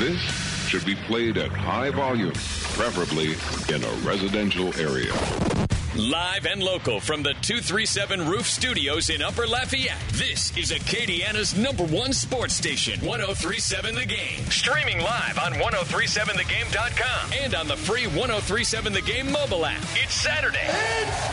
This should be played at high volume, preferably in a residential area. Live and local from the 237 Roof Studios in Upper Lafayette, this is Acadiana's number one sports station, 1037 The Game. Streaming live on 1037thegame.com and on the free 1037 The Game mobile app. It's Saturday. It's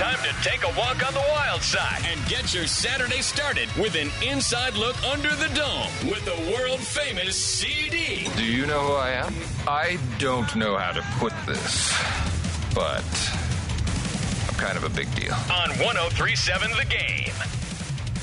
time to take a walk on the wild side and get your Saturday started with an inside look under the dome with the world famous CD. Do you know who I am? I don't know how to put this, but I'm kind of a big deal. On 1037 The Game.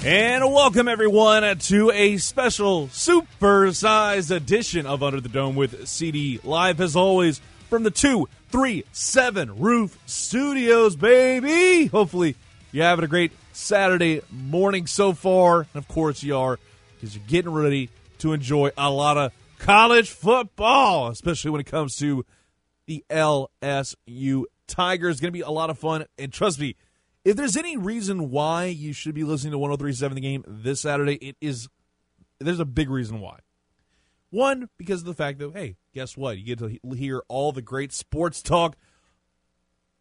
And welcome everyone to a special super-sized edition of Under the Dome with CD live as always from the 237 Roof Studios, baby. Hopefully you're having a great Saturday morning so far. And of course you are because you're getting ready to enjoy a lot of college football, especially when it comes to the LSU Tigers. Going to be a lot of fun. And trust me, if there's any reason why you should be listening to 1037 the game this Saturday, it is there's a big reason why. One, because of the fact that, hey, guess what? You get to hear all the great sports talk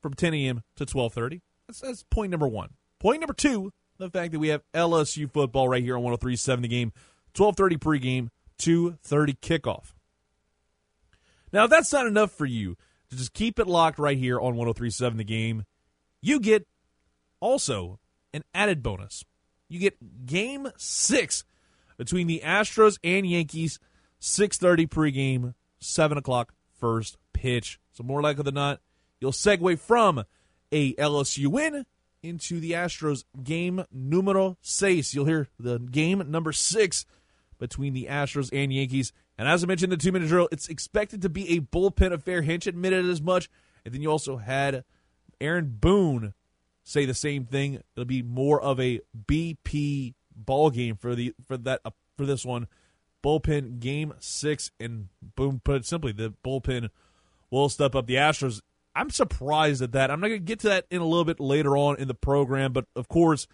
from 10 a.m. to 1230. That's, that's point number one. Point number two, the fact that we have LSU football right here on 1037 the game, 1230 pregame, 230 kickoff. Now, if that's not enough for you to just keep it locked right here on 1037 the game, you get also an added bonus. You get game six between the Astros and Yankees, 6.30 pregame, 7 o'clock first pitch. So more likely than not, you'll segue from a LSU win into the Astros game numero seis. You'll hear the game number six between the Astros and Yankees. And as I mentioned the two minute drill, it's expected to be a bullpen affair. Hinch admitted as much. And then you also had Aaron Boone say the same thing. It'll be more of a BP ball game for the for that uh, for this one. Bullpen game six, and boom, put it simply, the bullpen will step up the Astros. I'm surprised at that. I'm not going to get to that in a little bit later on in the program, but of course,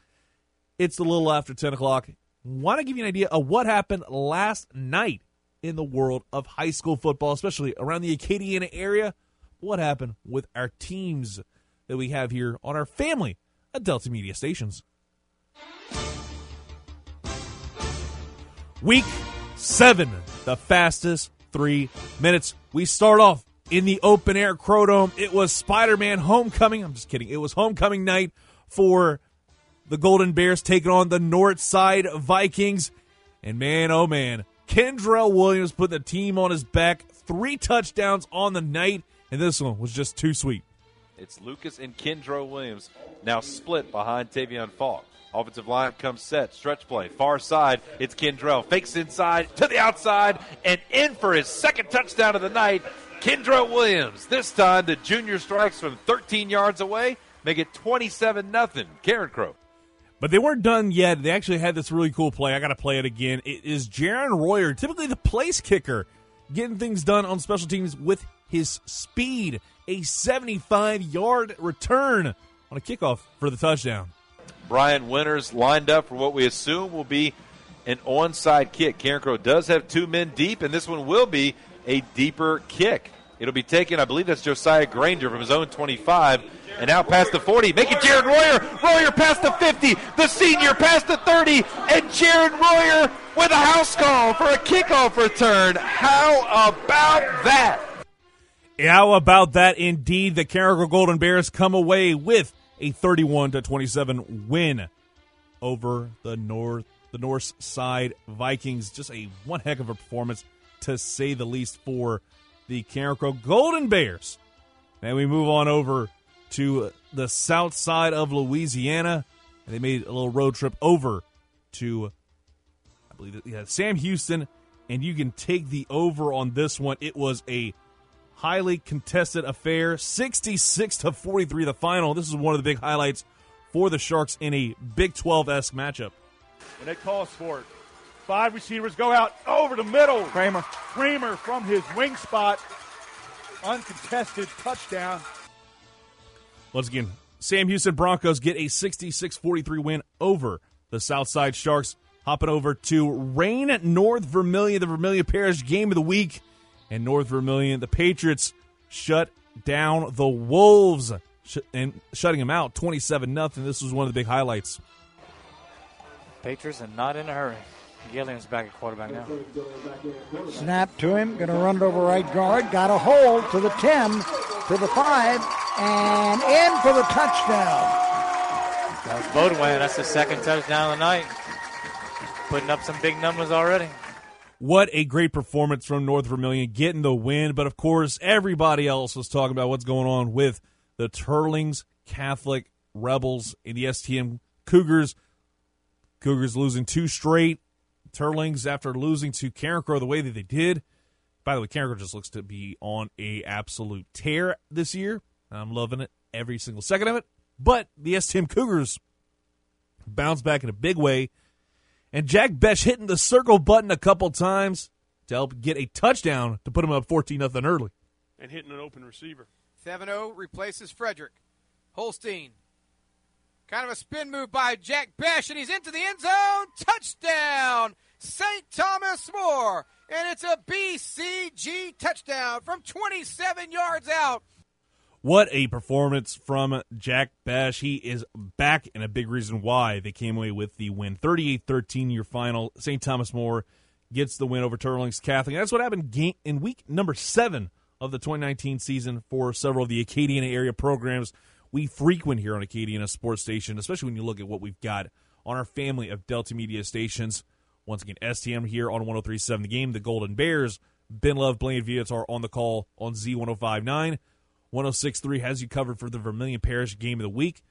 it's a little after 10 o'clock. Want to give you an idea of what happened last night in the world of high school football, especially around the Acadiana area. What happened with our teams that we have here on our family of Delta Media stations? Week seven, the fastest three minutes. We start off in the open air Crodome. It was Spider Man homecoming. I'm just kidding. It was homecoming night for the Golden Bears taking on the North Side Vikings. And man, oh man, Kendrell Williams put the team on his back. Three touchdowns on the night, and this one was just too sweet. It's Lucas and Kendrell Williams now split behind Tavion Falk. Offensive line comes set, stretch play, far side. It's Kendrell. Fakes inside to the outside and in for his second touchdown of the night. Kendrell Williams. This time the junior strikes from 13 yards away, make it 27 nothing. Carencro. But they weren't done yet. They actually had this really cool play. I got to play it again. It is Jaron Royer, typically the place kicker, getting things done on special teams with his speed. A 75 yard return on a kickoff for the touchdown. Brian Winters lined up for what we assume will be an onside kick. Carencro does have two men deep, and this one will be a deeper kick. It'll be taken, I believe that's Josiah Granger from his own 25. And now past the 40, make it Jared Royer. Royer past the 50, the senior past the 30, and Jared Royer with a house call for a kickoff return. How about that? How about that indeed? The Carencro Golden Bears come away with a 31 to 27 win over the North the North Side Vikings. Just a one heck of a performance to say the least for the Carencro Golden Bears. And we move on over to the south side of Louisiana. And they made a little road trip over to, I believe, yeah, Sam Houston. And you can take the over on this one. It was a highly contested affair, 66 to 43 the final. This is one of the big highlights for the Sharks in a Big 12 esque matchup. And it calls for it. Five receivers go out over the middle. Kramer. Kramer from his wing spot. Uncontested touchdown. Once again, Sam Houston Broncos get a 66 43 win over the Southside Sharks. Hopping over to Rayne at North Vermilion, the Vermilion Parish game of the week. And North Vermilion, the Patriots shut down the Wolves sh- and shutting them out 27 nothing. This was one of the big highlights. Patriots are not in a hurry. Gilliam's back at quarterback now. Snap to him, going to run it over right guard. Got a hold to the 10, to the 5, and in for the touchdown. That was Bodwin. That's the second touchdown of the night. Putting up some big numbers already. What a great performance from North Vermilion getting the win. But of course, everybody else was talking about what's going on with the Teurlings Catholic Rebels and the STM Cougars. Cougars losing two straight. Teurlings after losing to Carencro the way that they did. By the way, Carencro just looks to be on a absolute tear this year. I'm loving it every single second of it. But the STM Cougars bounce back in a big way. And Jack Besh hitting the circle button a couple times to help get a touchdown to put him up 14 nothing early. And hitting an open receiver. 7 0 replaces Frederick. Holstein. Kind of a spin move by Jack Besh, and he's into the end zone. Touchdown! St. Thomas More. And it's a BCG touchdown from 27 yards out. What a performance from Jack Besh. He is back, and a big reason why they came away with the win. 38 13 your final. St. Thomas More gets the win over Teurlings Catholic. That's what happened in week number seven of the 2019 season for several of the Acadiana area programs we frequent here on Acadiana Sports Station, especially when you look at what we've got on our family of Delta Media stations. Once again, STM here on 1037 The Game. The Golden Bears, Ben Love, Blaine Viets are on the call on Z1059. 1063 has you covered for the Vermilion Parish Game of the Week.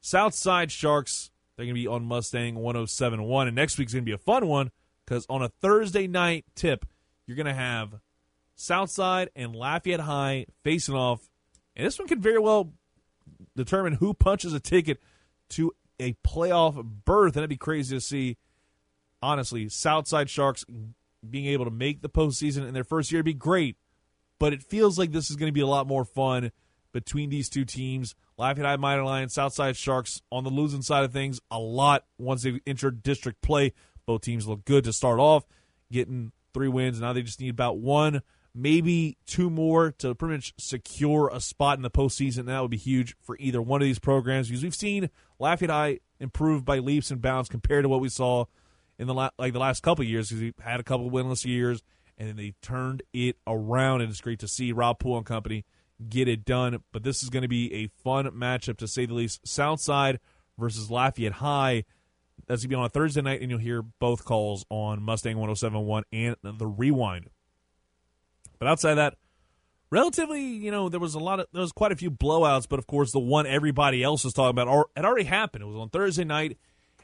Southside Sharks, they're going to be on Mustang 1071. And next week's going to be a fun one because on a Thursday night tip, you're going to have Southside and Lafayette High facing off. And this one could very well determine who punches a ticket to a playoff berth. And it'd be crazy to see. Honestly, Southside Sharks being able to make the postseason in their first year would be great. But it feels like this is going to be a lot more fun between these two teams. Lafayette High Mighty Lions, Southside Sharks on the losing side of things a lot once they enter district play. Both teams look good to start off, getting three wins. Now they just need about one maybe two more to pretty much secure a spot in the postseason. That would be huge for either one of these programs because we've seen Lafayette High improve by leaps and bounds compared to what we saw in the la- like the last couple years because we've had a couple winless years and then they turned it around and it's great to see Rob Poole and company get it done. But this is going to be a fun matchup to say the least. Southside versus Lafayette High. That's going to be on a Thursday night, and you'll hear both calls on Mustang 1071 and the Rewind. But outside of that, relatively, you know, there was a lot of there was quite a few blowouts, but of course the one everybody else was talking about had already happened. It was on Thursday night,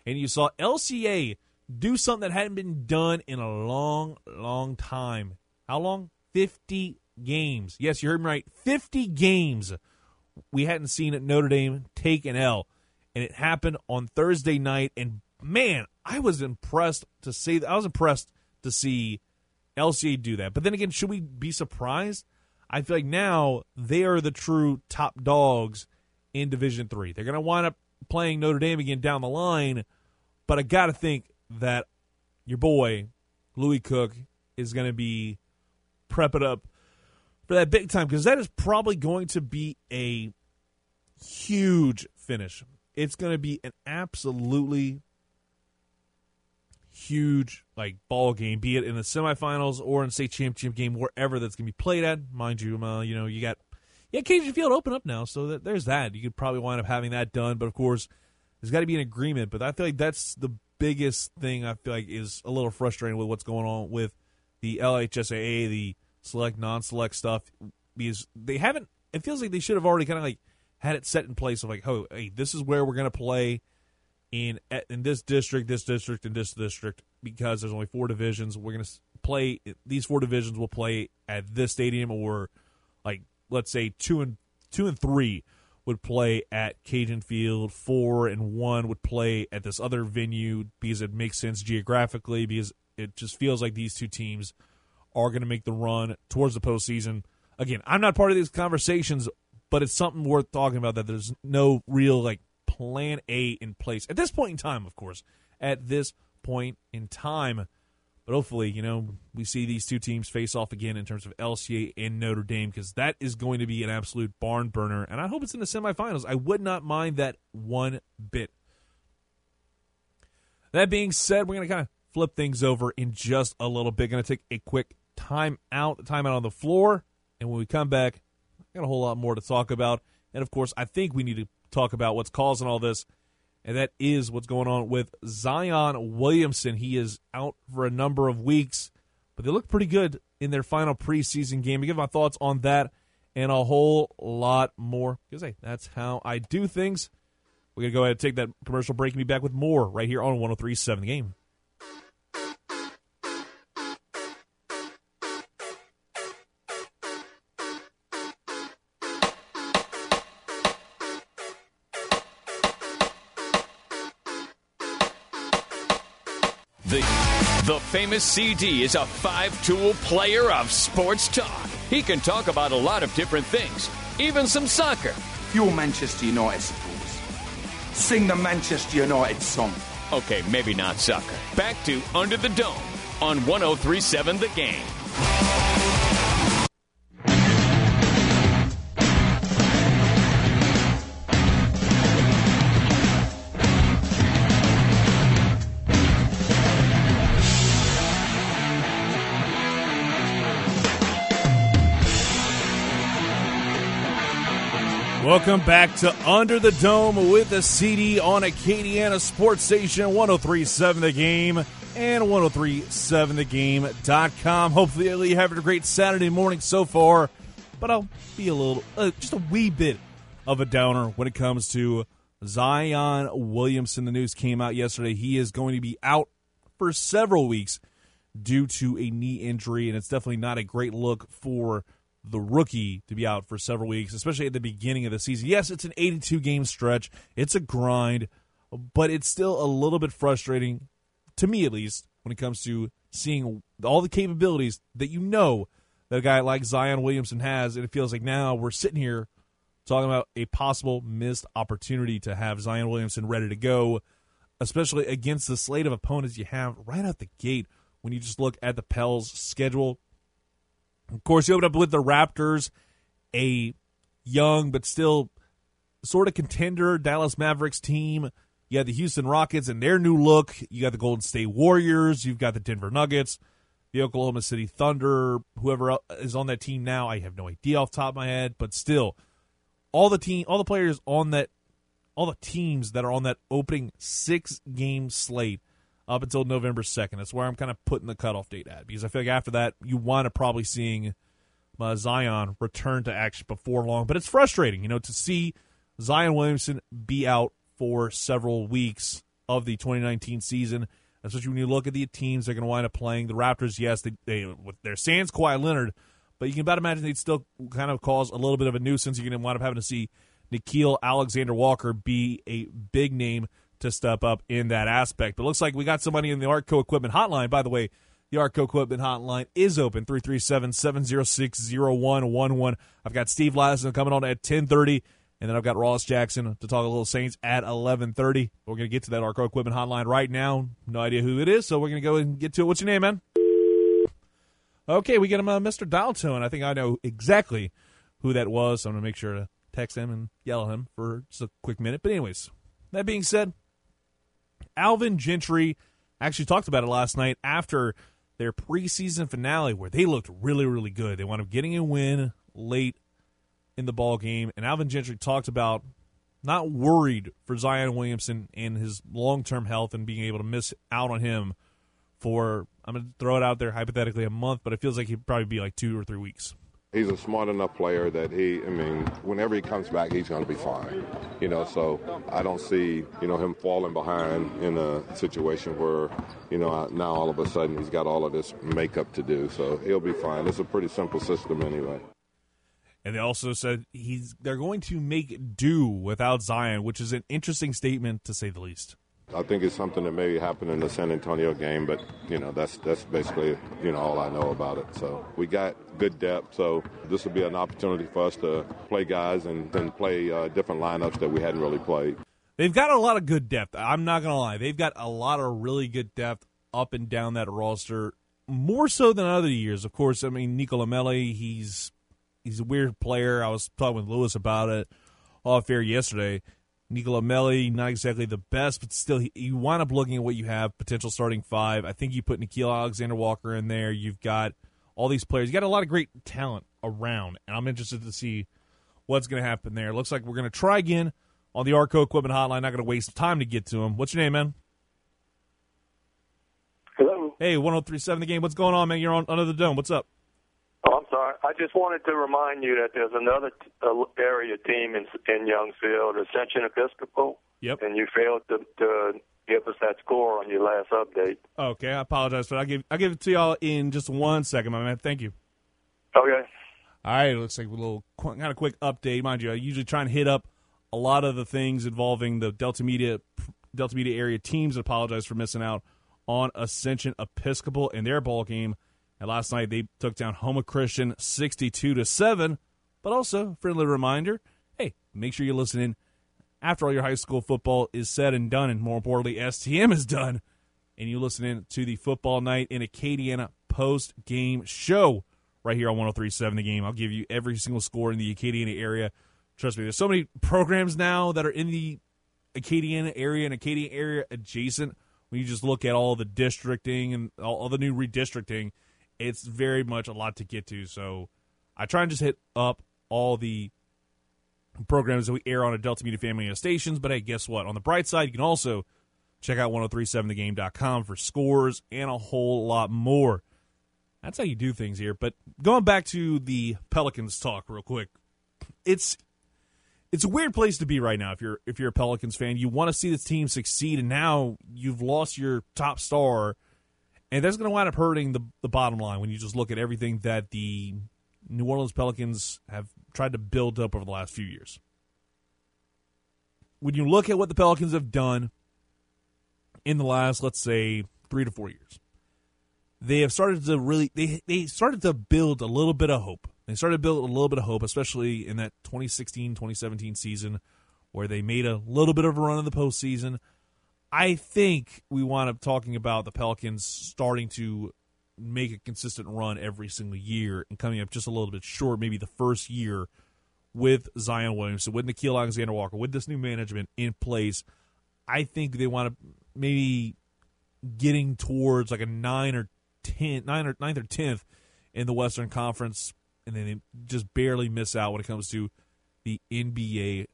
and you saw LCA do something that hadn't been done in a long, long time. How long? Fifty games. Yes, you heard me right. Fifty games. We hadn't seen at Notre Dame take an L, and it happened on Thursday night. And man, I was impressed to see. I was impressed to see LCA do that. But then again, should we be surprised? I feel like now they are the true top dogs in Division Three. They're going to wind up playing Notre Dame again down the line, but I got to think that your boy Louis Cook is going to be prepping up for that big time because that is probably going to be a huge finish. It's going to be an absolutely huge like ball game, be it in the semifinals or in state championship game, wherever that's going to be played at. Mind you, uh, you know you got yeah, Cajun Field open up now, so that, there's that. You could probably wind up having that done, but of course, there's got to be an agreement. But I feel like that's the biggest thing. I feel like is a little frustrating with what's going on with the LHSAA, the select non-select stuff, because they haven't. It feels like they should have already kind of like had it set in place of like, oh, hey, this is where we're going to play in in this district, this district, and this district because there's only four divisions. We're going to play these four divisions. will play at this stadium, or like let's say two and two and three would play at Cajun Field. Four and one would play at this other venue because it makes sense geographically. Because it just feels like these two teams are going to make the run towards the postseason. Again, I'm not part of these conversations, but it's something worth talking about. That there's no real like plan A in place at this point in time, of course, at this point in time. But hopefully, you know, we see these two teams face off again in terms of LCA and Notre Dame because that is going to be an absolute barn burner. And I hope it's in the semifinals. I would not mind that one bit. That being said, we're going to kind of flip things over in just a little bit. Going to take a quick time out, time out on the floor. And when we come back, got a whole lot more to talk about. And of course, I think we need to talk about what's causing all this and that is what's going on with Zion Williamson. He is out for a number of weeks, but they look pretty good in their final preseason game. I give my thoughts on that and a whole lot more because hey, that's how I do things. We're gonna go ahead and take that commercial break and be back with more right here on 103.7 The Game. Famous CD is a five tool player of sports talk. He can talk about a lot of different things, even some soccer. You're Manchester United supporters. Sing the Manchester United song. Okay, maybe not soccer. Back to Under the Dome on 1037 The Game. Welcome back to Under the Dome with the CD on Acadiana Sports Station 1037 The Game and 1037thegame.com. Hopefully, you're having a great Saturday morning so far, but I'll be a little, uh, just a wee bit of a downer when it comes to Zion Williamson. The news came out yesterday. He is going to be out for several weeks due to a knee injury, and it's definitely not a great look for the rookie to be out for several weeks, especially at the beginning of the season. Yes, it's an 82 game stretch, it's a grind, but it's still a little bit frustrating, to me at least, when it comes to seeing all the capabilities that you know that a guy like Zion Williamson has. And it feels like now we're sitting here talking about a possible missed opportunity to have Zion Williamson ready to go, especially against the slate of opponents you have right out the gate when you just look at the Pels' schedule of course, you open up with the Raptors, a young but still sort of contender Dallas Mavericks team. You got the Houston Rockets and their new look. You got the Golden State Warriors. You've got the Denver Nuggets, the Oklahoma City Thunder, whoever is on that team now. I have no idea off top of my head, but still, all the team, all the players on that, all the teams that are on that opening six game slate up until November 2nd. That's where I'm kind of putting the cutoff date at because I feel like after that, you want to probably seeing uh, Zion return to action before long. But it's frustrating, you know, to see Zion Williamson be out for several weeks of the 2019 season, especially when you look at the teams they're going to wind up playing. The Raptors, yes, they, they with their Sans Kawhi Leonard, but you can about imagine they'd still kind of cause a little bit of a nuisance. You're going to wind up having to see Nickeil Alexander Walker be a big name to step up in that aspect. But looks like we got somebody in the Artco Equipment Hotline. By the way, the Artco Equipment Hotline is open 337-706-0111. I've got Steve Lassan coming on at 1030. And then I've got Ross Jackson to talk a little Saints at 11:30. We're going to get to that Arco Equipment Hotline right now. No idea who it is, so we're going to go and get to it. What's your name, man? Okay, we get him, uh, Mr. Dial Tone. I think I know exactly who that was. So I'm going to make sure to text him and yell at him for just a quick minute. But anyways, that being said, Alvin Gentry actually talked about it last night after their preseason finale where they looked really, really good. They wound up getting a win late in the ball game, and Alvin Gentry talked about not worried for Zion Williamson and his long term health and being able to miss out on him for I'm going to throw it out there hypothetically a month, but it feels like he'd probably be like two or three weeks. He's a smart enough player that he, I mean, whenever he comes back, he's going to be fine. You know, so I don't see, you know, him falling behind in a situation where, you know, now all of a sudden he's got all of this makeup to do. So he'll be fine. It's a pretty simple system anyway. And they also said he's they're going to make do without Zion, which is an interesting statement to say the least. I think it's something that maybe happened in the San Antonio game, but you know that's that's basically you know all I know about it. So we got good depth, so this will be an opportunity for us to play guys and, play uh, different lineups that we hadn't really played. They've got a lot of good depth. I'm not to lie. They've got a lot of really good depth up and down that roster, more so than other years. Of course, I mean, Nicola Melli, he's he's a weird player. I was talking with Lewis about it off air yesterday. Nicola Melli, not exactly the best, but still, he, you wind up looking at what you have potential starting five. I think you put Nickeil Alexander Walker in there. You've got all these players. You got a lot of great talent around, and I'm interested to see what's going to happen there. Looks like we're going to try again on the Arco Equipment Hotline. Not going to waste time to get to him. What's your name, man? Hello. Hey, 1037 The Game. What's going on, man? You're on Under the Dome. What's up? Sorry. I just wanted to remind you that there's another t- uh, area team in in Youngsville, Ascension Episcopal. Yep. And you failed to, to give us that score on your last update. Okay, I apologize for that. I'll give, I'll give it to y'all in just one second, my man. Thank you. Okay. All right, it looks like a little qu- kind of quick update. Mind you, I usually try and hit up a lot of the things involving the Delta Media Delta Media area teams. I apologize for missing out on Ascension Episcopal in their ball game. And last night they took down Houma Christian 62 to 7. But also, friendly reminder, hey, make sure you listen in after all your high school football is said and done, and more importantly, STM is done, and you listen in to the Football Night in Acadiana post game show right here on 1037 The Game. I'll give you every single score in the Acadiana area. Trust me, there's so many programs now that are in the Acadiana area and Acadiana area adjacent. When you just look at all the districting and all, all the new redistricting, it's very much a lot to get to. So I try and just hit up all the programs that we air on a Delta Media family stations. But hey, guess what? On the bright side, you can also check out 1037thegame.com for scores and a whole lot more. That's how you do things here. But going back to the Pelicans talk real quick. It's it's a weird place to be right now if you're if you're a Pelicans fan. You want to see the team succeed and now you've lost your top star and that's going to wind up hurting the the bottom line when you just look at everything that the New Orleans Pelicans have tried to build up over the last few years. When you look at what the Pelicans have done in the last, let's say, three to four years, they have started to really they they started to build a little bit of hope. They started to build a little bit of hope, especially in that 2016-2017 season where they made a little bit of a run in the postseason. I think we wind up talking about the Pelicans starting to make a consistent run every single year and coming up just a little bit short, maybe the first year with Zion Williamson, with Nickeil Alexander Walker, with this new management in place. I think they want to maybe getting towards like a nine or ten, nine or ninth or tenth in the Western Conference, and then just barely miss out when it comes to the NBA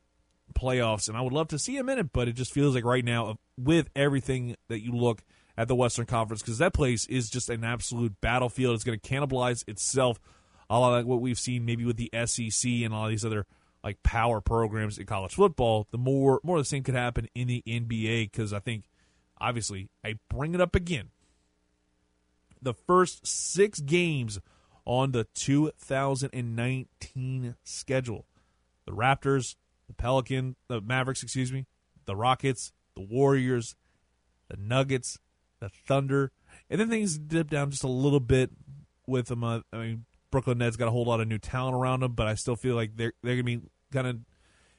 playoffs. And I would love to see him in it, but it just feels like right now, with everything that you look at the Western Conference, because that place is just an absolute battlefield. It's going to cannibalize itself, a lot like what we've seen maybe with the SEC and all these other like power programs in college football. The more more the same could happen in the NBA, because I think obviously I bring it up again. The first six games on the 2019 schedule. The Raptors, the Pelican, the Mavericks, excuse me, the Rockets, the Warriors, the Nuggets, the Thunder, and then things dip down just a little bit with them. Uh, I mean, Brooklyn Nets got a whole lot of new talent around them, but I still feel like they're they're gonna be kind of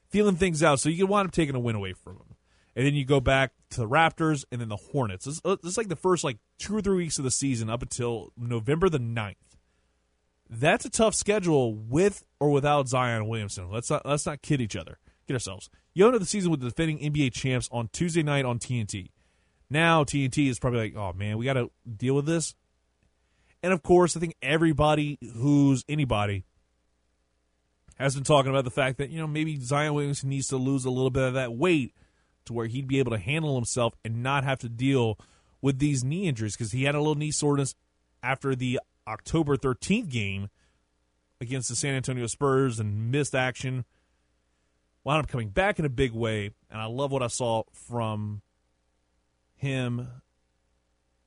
feeling things out. So you can wind up taking a win away from them, and then you go back to the Raptors and then the Hornets. It's, it's like the first like two or three weeks of the season up until November the 9th. That's a tough schedule with or without Zion Williamson. Let's not let's not kid each other. Get ourselves. You enter the season with the defending NBA champs on Tuesday night on TNT. Now TNT is probably like, oh man, we got to deal with this. And of course, I think everybody who's anybody has been talking about the fact that you know maybe Zion Williamson needs to lose a little bit of that weight to where he'd be able to handle himself and not have to deal with these knee injuries because he had a little knee soreness after the October 13th game against the San Antonio Spurs and missed action. Wound up coming back in a big way, and I love what I saw from him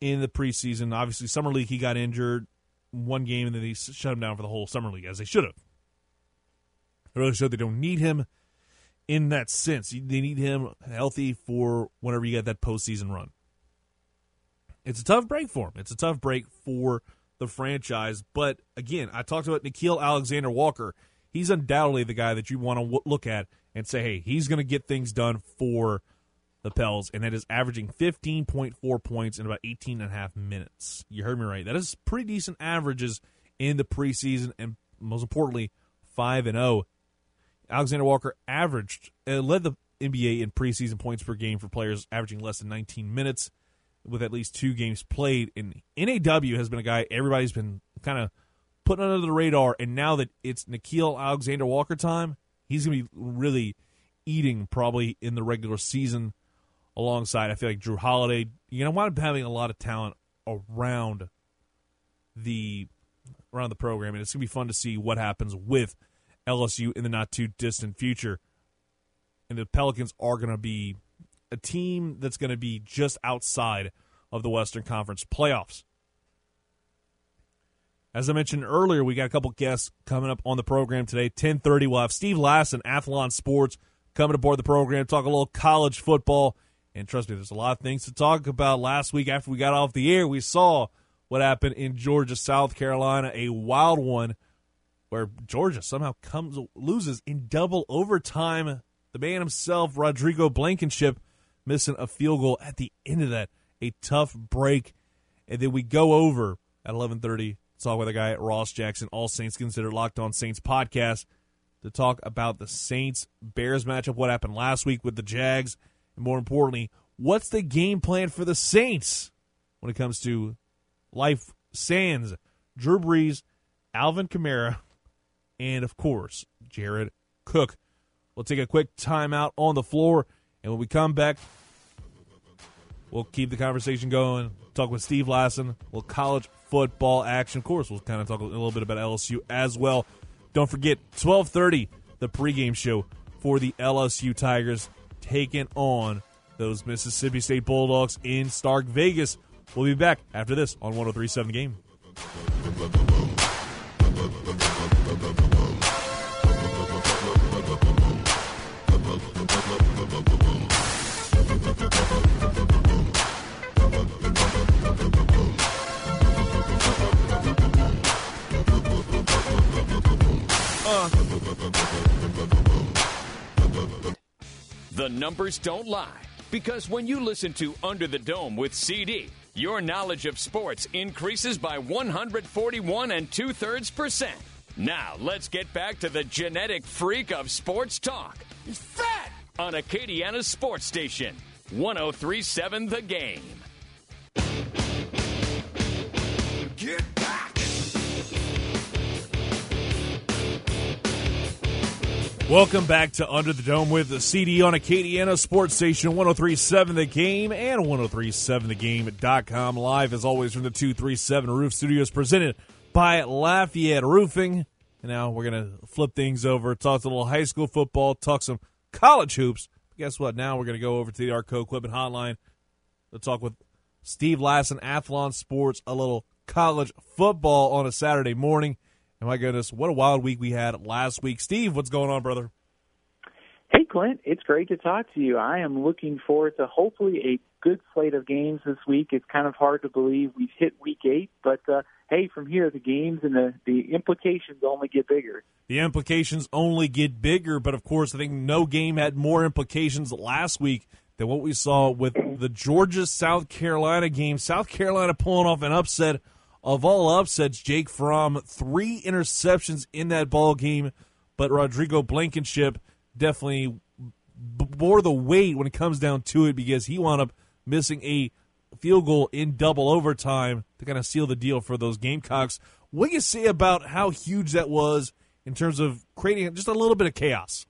in the preseason. Obviously, summer league he got injured one game, and then they shut him down for the whole summer league, as they should have. It really showed they don't need him in that sense. They need him healthy for whenever you get that postseason run. It's a tough break for him. It's a tough break for the franchise. But again, I talked about Nickeil Alexander Walker. He's undoubtedly the guy that you want to look at and say, hey, he's going to get things done for the Pels, and that is averaging 15.4 points in about 18 and a half minutes. You heard me right. That is pretty decent averages in the preseason, and most importantly, 5 and 0. Alexander Walker averaged, uh, led the NBA in preseason points per game for players averaging less than 19 minutes with at least two games played. And NAW has been a guy everybody's been kind of putting under the radar, and now that it's Nickeil Alexander Walker time, he's going to be really eating probably in the regular season alongside, I feel like, Jrue Holiday. You know, wind up having a lot of talent around the around the program, and it's going to be fun to see what happens with LSU in the not too distant future. And the Pelicans are going to be a team that's going to be just outside of the Western Conference playoffs. As I mentioned earlier, we got a couple guests coming up on the program today. 1030, we'll have Steve Lassan, Athlon Sports, coming aboard the program, talk a little college football. And trust me, there's a lot of things to talk about. Last week, after we got off the air, we saw what happened in Georgia, South Carolina, a wild one where Georgia somehow comes loses in double overtime. The man himself, Rodrigo Blankenship, missing a field goal at the end of that. A tough break. And then we go over at 1130 talk with a guy at Ross Jackson, All Saints Considered Locked On Saints podcast, to talk about the Saints Bears matchup, what happened last week with the Jags, and more importantly, what's the game plan for the Saints when it comes to life sans Drew Brees, Alvin Kamara, and of course, Jared Cook. We'll take a quick timeout on the floor, and when we come back, we'll keep the conversation going. Talk with Steve Lassan, little college football action. Of course, we'll kind of talk a little bit about LSU as well. Don't forget, 1230, the pregame show for the LSU Tigers taking on those Mississippi State Bulldogs in Stark Vegas. We'll be back after this on 1037 Game. The numbers don't lie. Because when you listen to Under the Dome with CD, your knowledge of sports increases by 141 and two thirds percent. Now, let's get back to the genetic freak of sports talk. He's fat! On Acadiana's sports station, 1037 The Game. Get Welcome back to Under the Dome with the CD on Acadiana Sports Station 1037 The Game and 1037thegame.com. Live as always from the 237 Roof Studios presented by Lafayette Roofing. And now we're going to flip things over, talk a little high school football, talk some college hoops. Guess what? Now we're going to go over to the Arco Equipment Hotline to talk with Steve Lassan, Athlon Sports, a little college football on a Saturday morning. And my goodness, what a wild week we had last week. Steve, what's going on, brother? Hey, Clint, it's great to talk to you. I am looking forward to hopefully a good slate of games this week. It's kind of hard to believe we've hit week eight, but uh, hey, from here, the games and the, the implications only get bigger. The implications only get bigger, but of course, I think no game had more implications last week than what we saw with the Georgia South Carolina game. South Carolina pulling off an upset of all upsets, Jake Fromm, three interceptions in that ball game, but Rodrigo Blankenship definitely bore the weight when it comes down to it because he wound up missing a field goal in double overtime to kind of seal the deal for those Gamecocks. What do you say about how huge that was in terms of creating just a little bit of chaos?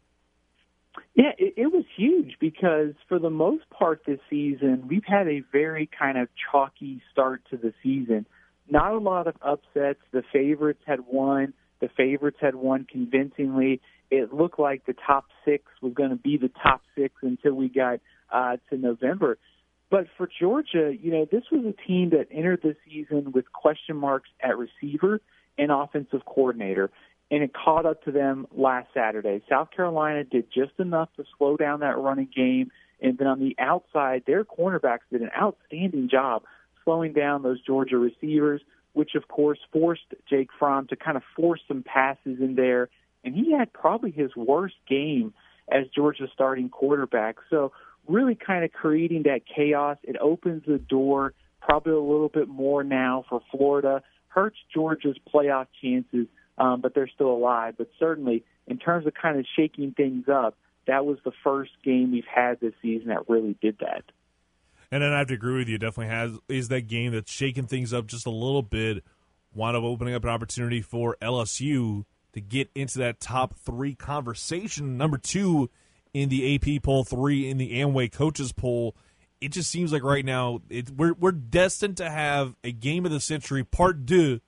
Yeah, it, it was huge because for the most part this season, we've had a very kind of chalky start to the season. Not a lot of upsets. The favorites had won. The favorites had won convincingly. It looked like the top six was going to be the top six until we got uh, to November. But for Georgia, you know, this was a team that entered the season with question marks at receiver and offensive coordinator, and it caught up to them last Saturday. South Carolina did just enough to slow down that running game, and then on the outside, their cornerbacks did an outstanding job slowing down those Georgia receivers, which of course forced Jake Fromm to kind of force some passes in there. And he had probably his worst game as Georgia's starting quarterback. So really kind of creating that chaos. It opens the door probably a little bit more now for Florida. Hurts Georgia's playoff chances, um, but they're still alive. But certainly, in terms of kind of shaking things up, that was the first game we've had this season that really did that. And then I have to agree with you. Definitely has is that game that's shaking things up just a little bit. Wound up opening up an opportunity for LSU to get into that top three conversation. Number two in the AP poll, three in the Amway coaches poll. It just seems like right now it, we're we're destined to have a game of the century part two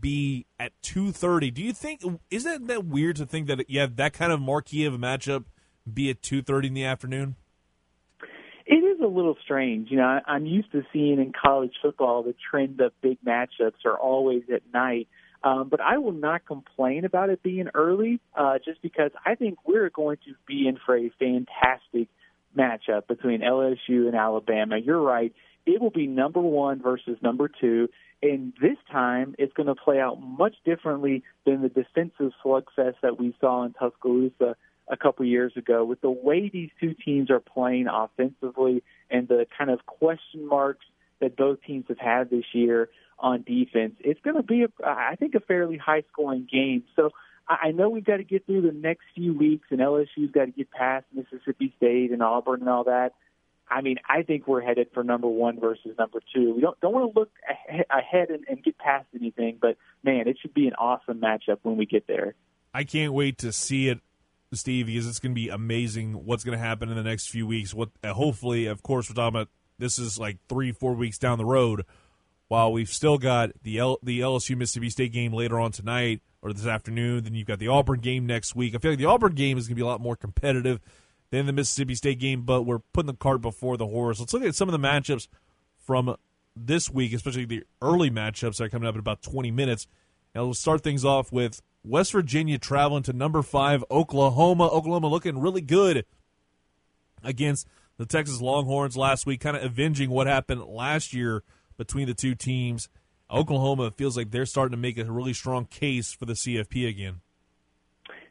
be at two thirty. Do you think isn't that weird to think that you have that kind of marquee of a matchup be at two thirty in the afternoon? It is a little strange. You know, I, I'm used to seeing in college football the trend of big matchups are always at night. Um, but I will not complain about it being early, uh, just because I think we're going to be in for a fantastic matchup between LSU and Alabama. You're right. It will be number one versus number two. And this time, it's going to play out much differently than the defensive slugfest that we saw in Tuscaloosa a couple years ago. With the way these two teams are playing offensively and the kind of question marks that both teams have had this year, on defense. It's going to be, a, I think, a fairly high scoring game. So I know we've got to get through the next few weeks, and LSU's got to get past Mississippi State and Auburn and all that. I mean, I think we're headed for number one versus number two. We don't don't want to look ahead and, and get past anything, but man, it should be an awesome matchup when we get there. I can't wait to see it, Steve, because it's going to be amazing. What's going to happen in the next few weeks? What uh, hopefully, of course, we're talking about. This is like three, four weeks down the road while we've still got the L- the LSU Mississippi State game later on tonight or this afternoon, then you've got the Auburn game next week. I feel like the Auburn game is going to be a lot more competitive than the Mississippi State game, but we're putting the cart before the horse. Let's look at some of the matchups from this week, especially the early matchups that are coming up in about 20 minutes. And we'll start things off with West Virginia traveling to number five Oklahoma. Oklahoma looking really good against the Texas Longhorns last week, kind of avenging what happened last year between the two teams. Oklahoma feels like they're starting to make a really strong case for the CFP again.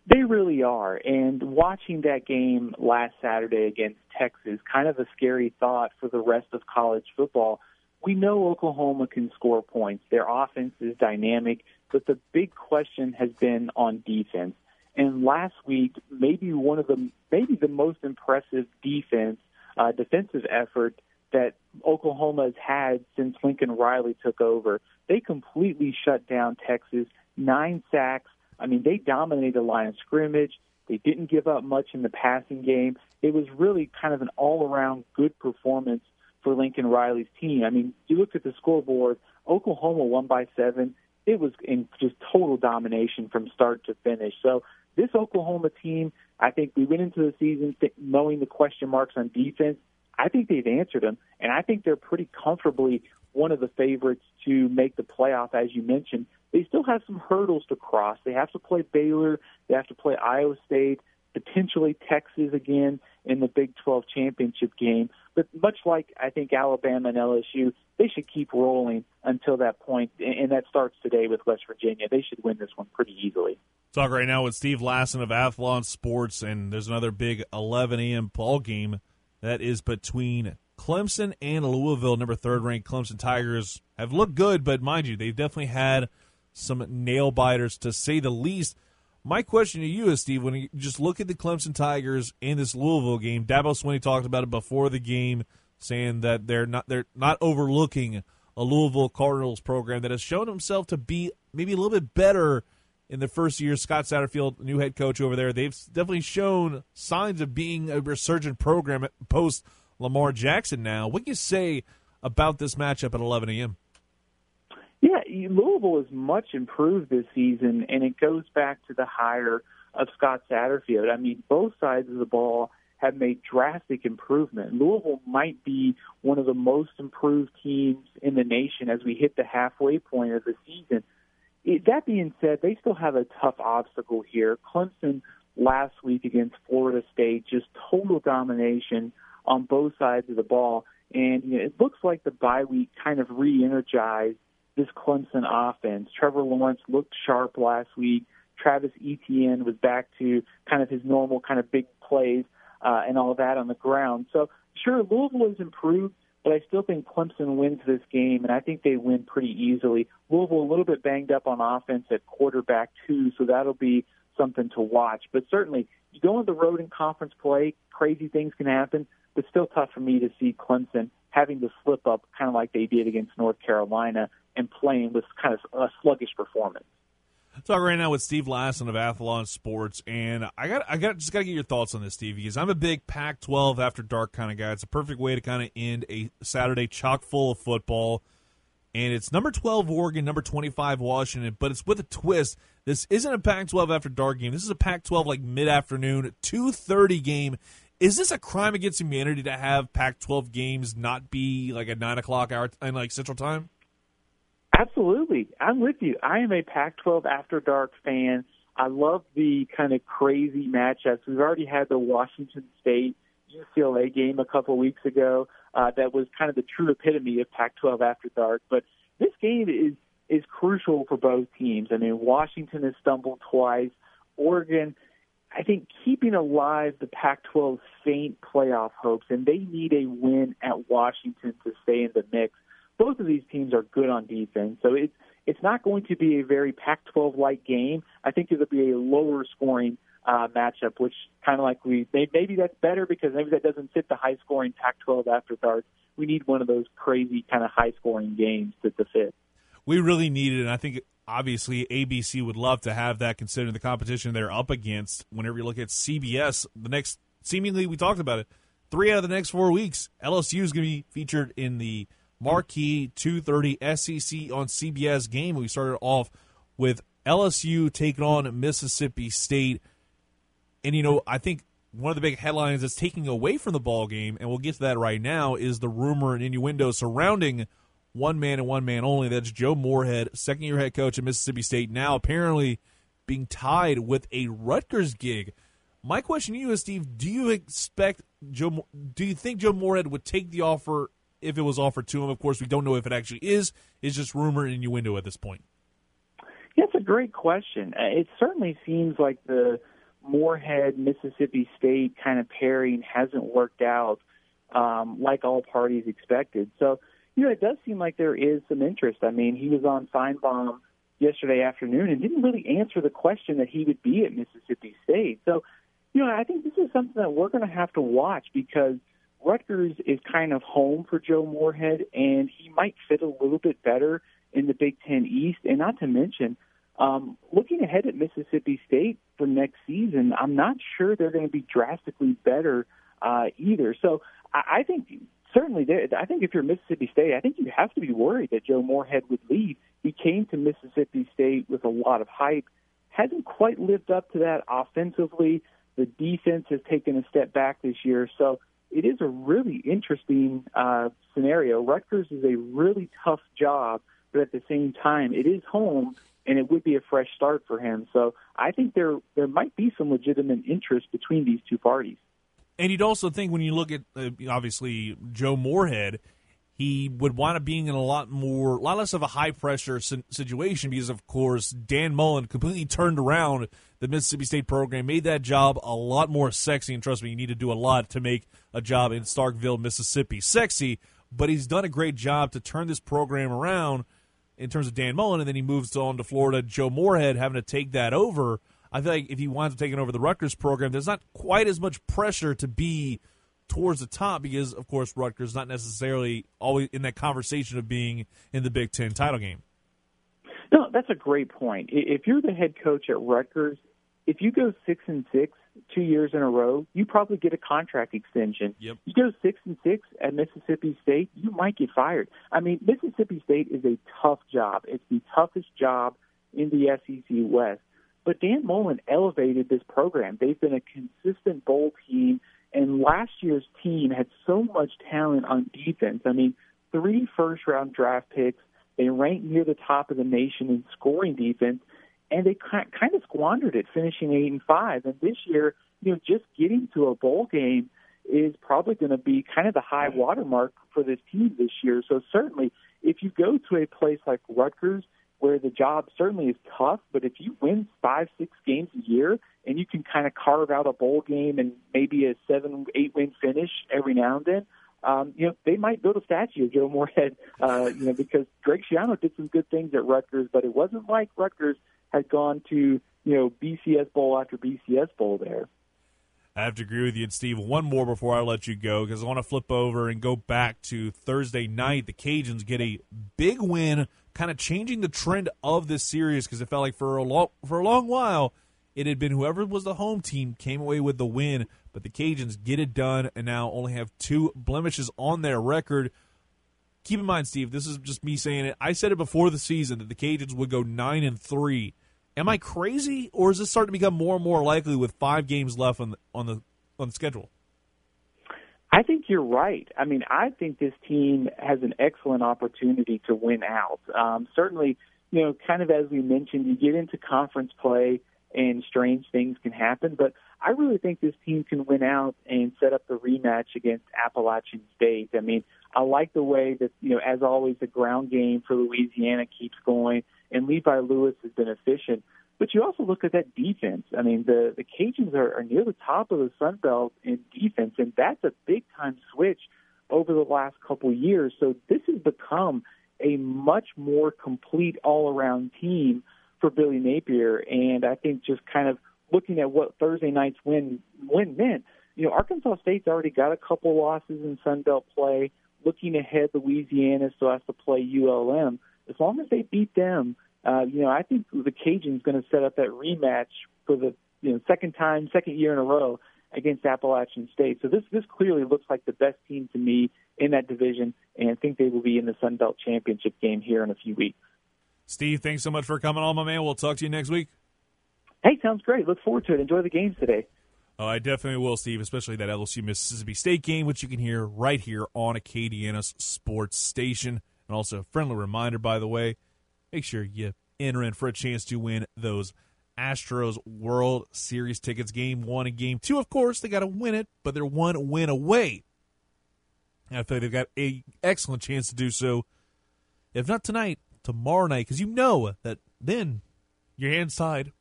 They really are. And watching that game last Saturday against Texas, kind of a scary thought for the rest of college football. We know Oklahoma can score points. Their offense is dynamic, but the big question has been on defense. And last week, maybe one of the maybe the most impressive defense uh, defensive effort that Oklahoma has had since Lincoln Riley took over. They completely shut down Texas, nine sacks. I mean, they dominated the line of scrimmage. They didn't give up much in the passing game. It was really kind of an all around good performance for Lincoln Riley's team. I mean, you look at the scoreboard, Oklahoma won by seven. It was in just total domination from start to finish. So this Oklahoma team, I think we went into the season th- knowing the question marks on defense. I think they've answered them, and I think they're pretty comfortably one of the favorites to make the playoff, as you mentioned. They still have some hurdles to cross. They have to play Baylor, they have to play Iowa State, potentially Texas again in the Big 12 championship game. But much like I think Alabama and LSU, they should keep rolling until that point, and that starts today with West Virginia. They should win this one pretty easily. Talk right now with Steve Lassan of Athlon Sports, and there's another big 11 a.m. ball game that is between Clemson and Louisville. Number third ranked Clemson Tigers have looked good, but mind you, they've definitely had some nail biters to say the least. My question to you is, Steve, when you just look at the Clemson Tigers in this Louisville game, Dabo Swinney talked about it before the game, saying that they're not they're not overlooking a Louisville Cardinals program that has shown himself to be maybe a little bit better in the first year. Scott Satterfield, new head coach over there, they've definitely shown signs of being a resurgent program post Lamar Jackson. Now, what do you say about this matchup at 11 a.m.? Yeah, Louisville is much improved this season, and it goes back to the hire of Scott Satterfield. I mean, both sides of the ball have made drastic improvement. Louisville might be one of the most improved teams in the nation as we hit the halfway point of the season. It, that being said, they still have a tough obstacle here. Clemson last week against Florida State, just total domination on both sides of the ball. And you know, it looks like the bye week kind of re energized this Clemson offense. Trevor Lawrence looked sharp last week. Travis Etienne was back to kind of his normal kind of big plays uh, and all that on the ground. So sure, Louisville has improved, but I still think Clemson wins this game, and I think they win pretty easily. Louisville a little bit banged up on offense at quarterback too, so that'll be something to watch. But certainly, you go on the road in conference play, crazy things can happen. But still tough for me to see Clemson having to slip up, kind of like they did against North Carolina, and playing with kind of a sluggish performance. Talk right now with Steve Lassan of Athlon Sports, and I got I got just got to get your thoughts on this, Steve, because I'm a big Pac-12 after dark kind of guy. It's a perfect way to kind of end a Saturday chock full of football, and it's number 12 Oregon, number 25 Washington, but it's with a twist. This isn't a Pac-12 after dark game. This is a Pac-12 like mid-afternoon, 2:30 game. Is this a crime against humanity to have Pac-12 games not be like a nine o'clock hour in like Central Time? Absolutely. I'm with you. I am a Pac 12 After Dark fan. I love the kind of crazy matchups. We've already had the Washington State UCLA game a couple weeks ago uh, that was kind of the true epitome of Pac 12 After Dark. But this game is, is crucial for both teams. I mean, Washington has stumbled twice. Oregon, I think, keeping alive the Pac 12 faint playoff hopes, and they need a win at Washington to stay in the mix both of these teams are good on defense. So it's it's not going to be a very Pac-12 like game. I think it'll be a lower scoring uh, matchup, which kind of like we maybe that's better because maybe that doesn't fit the high scoring Pac-12 after dark. We need one of those crazy kind of high scoring games to, to fit. We really need it, and I think obviously ABC would love to have that considering the competition they're up against. Whenever you look at CBS, the next seemingly we talked about it, three out of the next four weeks, LSU is going to be featured in the marquee 2:30 SEC on CBS game. We started off with LSU taking on Mississippi State, and you know I think one of the big headlines that's taking away from the ball game, and we'll get to that right now, is the rumor and innuendo surrounding one man and one man only. That's Joe Moorhead, second year head coach at Mississippi State, now apparently being tied with a Rutgers gig. My question to you is, Steve, do you expect Joe? Do you think Joe Moorhead would take the offer if it was offered to him. Of course, we don't know if it actually is. It's just rumor and innuendo at this point. Yeah, it's a great question. Uh, it certainly seems like the Moorhead Mississippi State kind of pairing hasn't worked out um, like all parties expected. So, you know, it does seem like there is some interest. I mean, he was on Finebaum yesterday afternoon and didn't really answer the question that he would be at Mississippi State. So, you know, I think this is something that we're going to have to watch because – Rutgers is kind of home for Joe Moorhead, and he might fit a little bit better in the Big Ten East. And not to mention, um, looking ahead at Mississippi State for next season, I'm not sure they're going to be drastically better uh, either. So I, I think certainly, I think if you're Mississippi State, I think you have to be worried that Joe Moorhead would leave. He came to Mississippi State with a lot of hype, hasn't quite lived up to that offensively. The defense has taken a step back this year, so it is a really interesting uh, scenario. Rutgers is a really tough job, but at the same time, it is home, and it would be a fresh start for him. So I think there there might be some legitimate interest between these two parties. And you'd also think when you look at uh, obviously Joe Moorhead, he would wind up being in a lot more, a lot less of a high pressure situation because, of course, Dan Mullen completely turned around the Mississippi State program, made that job a lot more sexy. And trust me, you need to do a lot to make a job in Starkville, Mississippi sexy. But he's done a great job to turn this program around in terms of Dan Mullen, and then he moves on to Florida. Joe Moorhead having to take that over. I feel like if he winds up taking over the Rutgers program, there's not quite as much pressure to be towards the top because, of course, Rutgers not necessarily always in that conversation of being in the Big Ten title game. No, that's a great point. If you're the head coach at Rutgers, if you go six and six two years in a row, you probably get a contract extension. Yep. You go six and six at Mississippi State, you might get fired. I mean, Mississippi State is a tough job. It's the toughest job in the SEC West. But Dan Mullen elevated this program. They've been a consistent bowl last year's team had so much talent on defense. I mean, three first round draft picks. They ranked near the top of the nation in scoring defense, and they kind of squandered it, finishing eight and five. And this year, you know, just getting to a bowl game is probably going to be kind of the high watermark for this team this year. So certainly, if you go to a place like Rutgers where the job certainly is tough, but if you win five, six games a year and you can kind of carve out a bowl game and maybe a seven, eight win finish every now and then, um, you know, they might build a statue of Joe Moorhead, uh, you know, because Greg Schiano did some good things at Rutgers, but it wasn't like Rutgers had gone to, you know, BCS Bowl after BCS Bowl there. I have to agree with you. And Steve, one more before I let you go because I want to flip over and go back to Thursday night. The Cajuns get a big win, kind of changing the trend of this series because it felt like for a long for a long while it had been whoever was the home team came away with the win, but the Cajuns get it done and now only have two blemishes on their record. Keep in mind, Steve, this is just me saying it. I said it before the season that the Cajuns would go nine and three Am I crazy, or is this starting to become more and more likely with five games left on the on the on the schedule? I think you're right. I mean, I think this team has an excellent opportunity to win out. Um, certainly, you know, kind of as we mentioned, you get into conference play and strange things can happen. But I really think this team can win out and set up the rematch against Appalachian State. I mean, I like the way that, you know, as always, the ground game for Louisiana keeps going, and Levi Lewis has been efficient. But you also look at that defense. I mean, the the Cajuns are, are near the top of the Sun Belt in defense, and that's a big time switch over the last couple of years. So this has become a much more complete all around team for Billy Napier. And I think just kind of looking at what Thursday night's win win meant, you know, Arkansas State's already got a couple losses in Sun Belt play. Looking ahead, Louisiana still has to play ULM. As long as they beat them, uh, you know, I think the Cajuns going to set up that rematch for the you know second time, second year in a row against Appalachian State. So this this clearly looks like the best team to me in that division, and I think they will be in the Sun Belt championship game here in a few weeks. Steve, thanks so much for coming on, my man. We'll talk to you next week. Hey, sounds great. Look forward to it. Enjoy the games today. Oh, I definitely will, Steve, especially that LSU Mississippi State game, which you can hear right here on Acadiana's sports station. And also, a friendly reminder, by the way, make sure you enter in for a chance to win those Astros World Series tickets. Game one and game two, of course, they got to win it, but they're one win away. And I feel like they've got an excellent chance to do so. If not tonight, tomorrow night because you know that then your hands tied.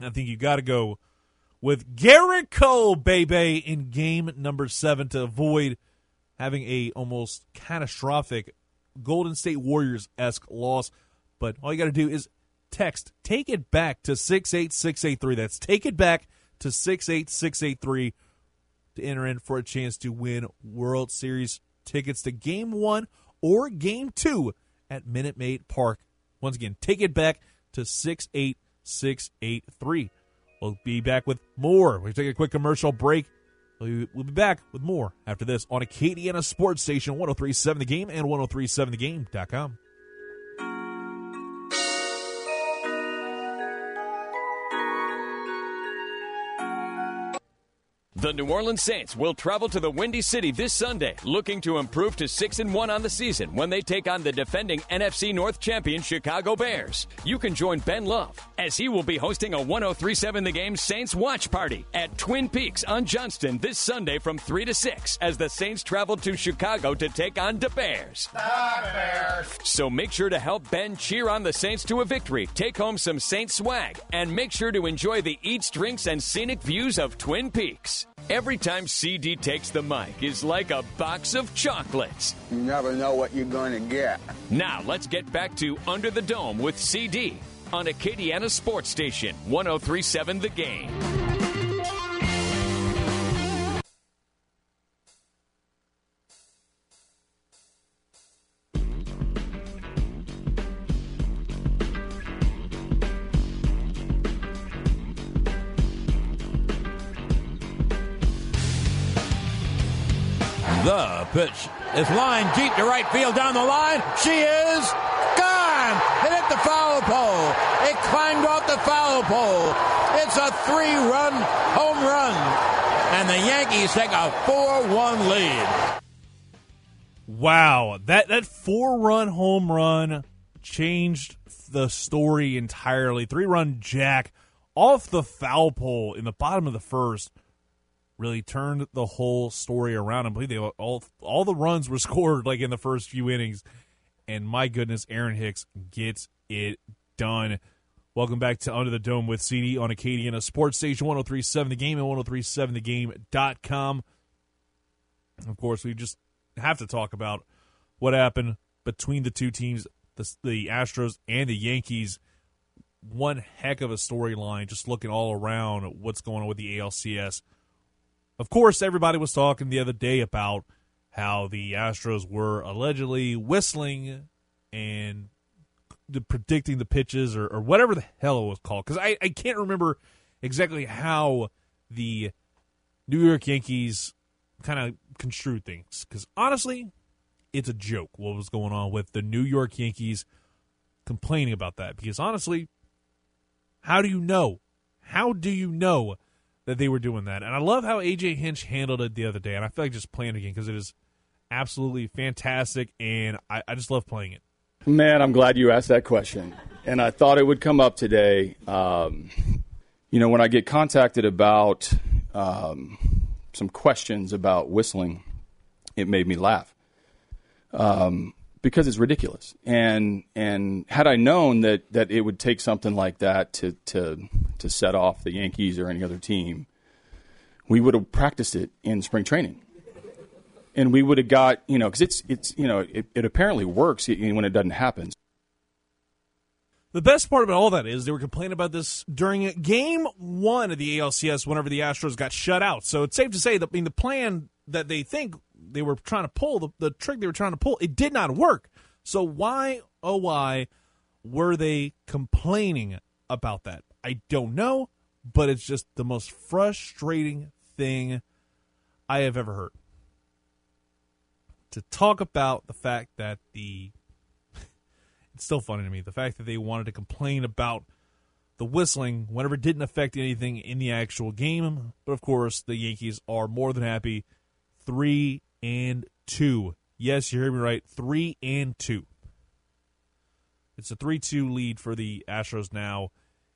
I think you got to go with Gerrit Cole, baby, in game number seven to avoid having a almost catastrophic Golden State Warriors esque loss. But all you got to do is text "Take It Back" to six eight six eight three. That's "Take It Back" to six eight six eight three to enter in for a chance to win World Series tickets to Game One or Game Two at Minute Maid Park. Once again, take it back to 68683. We'll be back with more. We'll take a quick commercial break. We'll be back with more after this on Acadiana Sports Station 1037 The Game and 1037thegame.com. The New Orleans Saints will travel to the Windy City this Sunday, looking to improve to 6 and 1 on the season when they take on the defending NFC North champion Chicago Bears. You can join Ben Love as he will be hosting a 1037 The Game Saints watch party at Twin Peaks on Johnston this Sunday from 3 to 6 as the Saints travel to Chicago to take on the Bears. The Bears. So make sure to help Ben cheer on the Saints to a victory, take home some Saints swag, and make sure to enjoy the eats, drinks, and scenic views of Twin Peaks. Every time CD takes the mic is like a box of chocolates. You never know what you're going to get. Now let's get back to Under the Dome with CD on Acadiana Sports Station 1037 The Game. The pitch is lined deep to right field down the line. She is gone. It hit the foul pole. It climbed off the foul pole. It's a three run home run. And the Yankees take a 4 1 lead. Wow. That, that four run home run changed the story entirely. Three run jack off the foul pole in the bottom of the first really turned the whole story around. I believe they all all the runs were scored like in the first few innings. and my goodness, Aaron Hicks gets it done. Welcome back to Under the Dome with CD on Acadiana Sports Station 1037 The Game and 1037thegame.com. Of course, we just have to talk about what happened between the two teams, the, the Astros and the Yankees. One heck of a storyline, just looking all around what's going on with the ALCS. Of course, everybody was talking the other day about how the Astros were allegedly whistling and predicting the pitches or, or whatever the hell it was called. Because I, I can't remember exactly how the New York Yankees kind of construed things. Because honestly, it's a joke what was going on with the New York Yankees complaining about that. Because honestly, how do you know? How do you know that they were doing that? And I love how AJ Hinch handled it the other day. And I feel like just playing it again because it is absolutely fantastic. And I, I just love playing it. Man, I'm glad you asked that question. And I thought it would come up today. Um, you know, when I get contacted about um, some questions about whistling, it made me laugh um, because it's ridiculous. And and had I known that, that it would take something like that to, to to set off the Yankees or any other team, we would have practiced it in spring training and we would have got you know because it's it's you know it, it apparently works when it doesn't happen. The best part about all that is they were complaining about this during game one of the ALCS whenever the Astros got shut out. So it's safe to say that I mean the plan that they think they were trying to pull, the, the trick they were trying to pull, it did not work. So why, oh why, were they complaining about that? I don't know, but it's just the most frustrating thing I have ever heard to talk about the fact that the it's still funny to me the fact that they wanted to complain about the whistling whenever didn't affect anything in the actual game. But of course, the Yankees are more than happy, three and two. Yes, you heard me right, three and two. It's a three-two lead for the Astros now,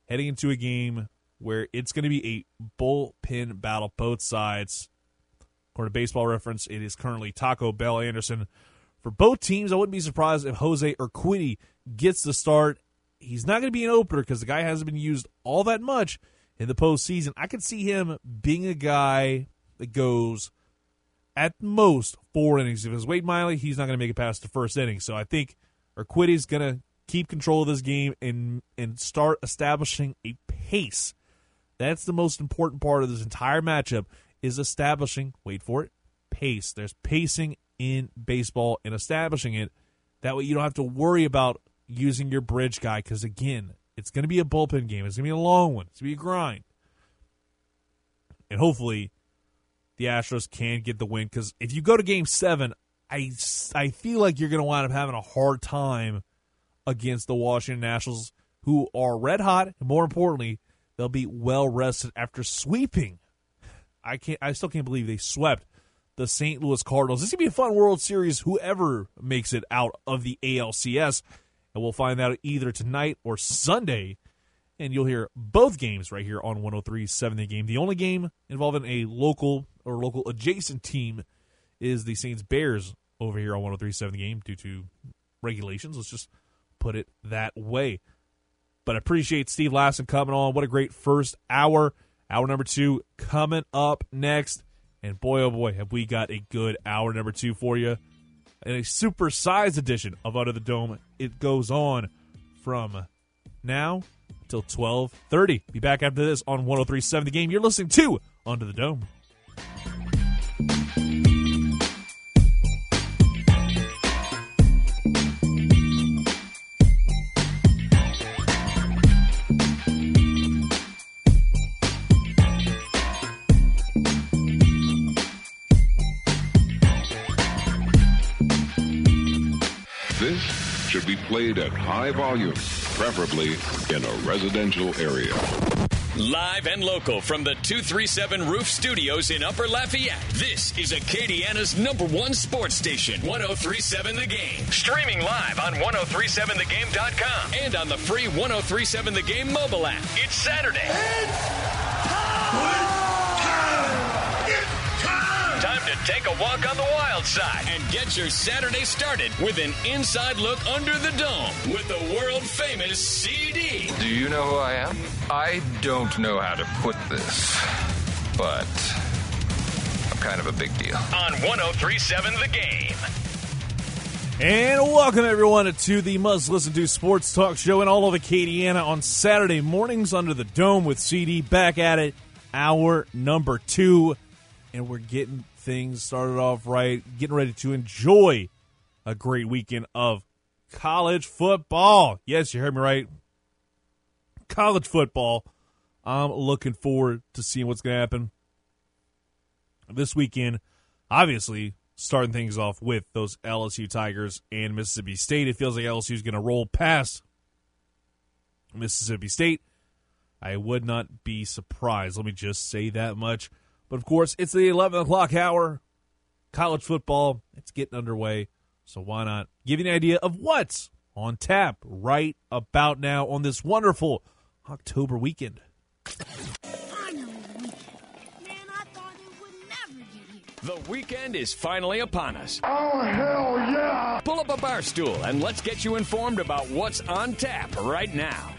heading into a game where it's going to be a bullpen battle, both sides. According to Baseball Reference, it is currently Taco Bell Anderson. For both teams, I wouldn't be surprised if Jose Urquidy gets the start. He's not going to be an opener because the guy hasn't been used all that much in the postseason. I could see him being a guy that goes at most four innings. If it's Wade Miley, he's not going to make it past the first inning. So I think Urquidy's going to keep control of this game and and start establishing a pace. That's the most important part of this entire matchup is establishing, wait for it, pace. There's pacing in baseball and establishing it. That way you don't have to worry about using your bridge guy because, again, it's going to be a bullpen game. It's going to be a long one. It's going to be a grind. And hopefully the Astros can get the win because if you go to game seven, I, I feel like you're going to wind up having a hard time against the Washington Nationals, who are red hot. And more importantly, they'll be well rested after sweeping I can't. I still can't believe they swept the St. Louis Cardinals. This is gonna be a fun World Series. Whoever makes it out of the ALCS, and we'll find out either tonight or Sunday. And you'll hear both games right here on 103.7 The Game. The only game involving a local or local adjacent team is the Saints Bears over here on 103.7 The Game due to regulations. Let's just put it that way. But I appreciate Steve Lassan coming on. What a great first hour. Hour number two coming up next. And boy, oh boy, have we got a good hour number two for you. In a super sized edition of Under the Dome. It goes on from now till 12.30. Be back after this on 103.7 The Game. You're listening to Under the Dome. Played at high volume, preferably in a residential area. Live and local from the 237 Roof Studios in Upper Lafayette, this is Acadiana's number one sports station, 1037 The Game. Streaming live on 1037thegame.com and on the free 1037 The Game mobile app. It's Saturday. It's time! Take a walk on the wild side and get your Saturday started with an inside look under the dome with the world famous CD. Do you know who I am? I don't know how to put this, but I'm kind of a big deal. On 1037 The Game. And welcome everyone to the must listen to sports talk show in all of Acadiana on Saturday mornings under the dome with CD back at it, hour number two, and we're getting things started off right, getting ready to enjoy a great weekend of college football. Yes, you heard me right. College football. I'm looking forward to seeing what's going to happen this weekend. Obviously, starting things off with those LSU Tigers and Mississippi State. It feels like LSU is going to roll past Mississippi State. I would not be surprised. Let me just say that much. But of course, it's the 11 o'clock hour. College football, it's getting underway. So why not give you an idea of what's on tap right about now on this wonderful October weekend? The weekend is finally upon us. Oh, hell yeah! Pull up a bar stool and let's get you informed about what's on tap right now.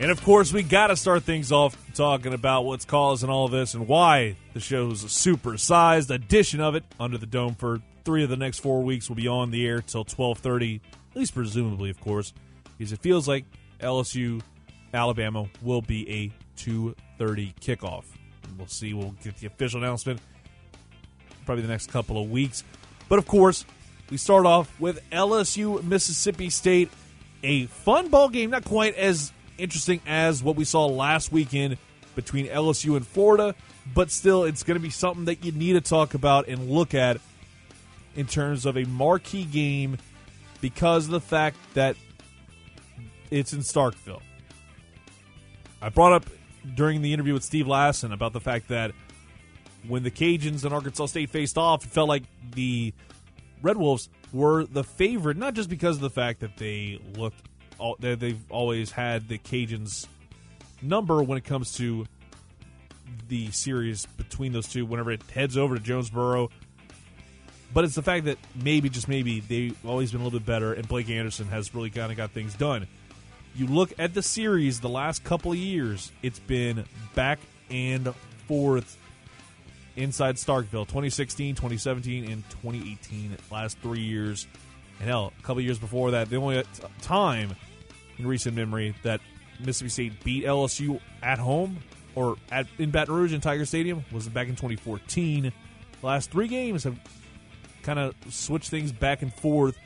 And of course, we got to start things off talking about what's causing all this and why the show's a supersized edition of it under the dome for three of the next four weeks will be on the air till twelve thirty, at least presumably, of course, because it feels like LSU Alabama will be a two thirty kickoff. We'll see. We'll get the official announcement probably the next couple of weeks. But of course, we start off with LSU Mississippi State, a fun ball game, not quite as interesting as what we saw last weekend between LSU and Florida, but still, it's going to be something that you need to talk about and look at in terms of a marquee game because of the fact that it's in Starkville. I brought up during the interview with Steve Lassan about the fact that when the Cajuns and Arkansas State faced off, it felt like the Red Wolves were the favorite, not just because of the fact that they looked, they've always had the Cajuns' number when it comes to the series between those two. Whenever it heads over to Jonesboro, but it's the fact that maybe, just maybe, they've always been a little bit better, and Blake Anderson has really kind of got things done. You look at the series the last couple of years, it's been back and forth inside Starkville 2016, 2017, and 2018. Last three years. And hell, a couple years before that, the only time in recent memory that Mississippi State beat LSU at home or at in Baton Rouge in Tiger Stadium was back in 2014. The last three games have kind of switched things back and forth.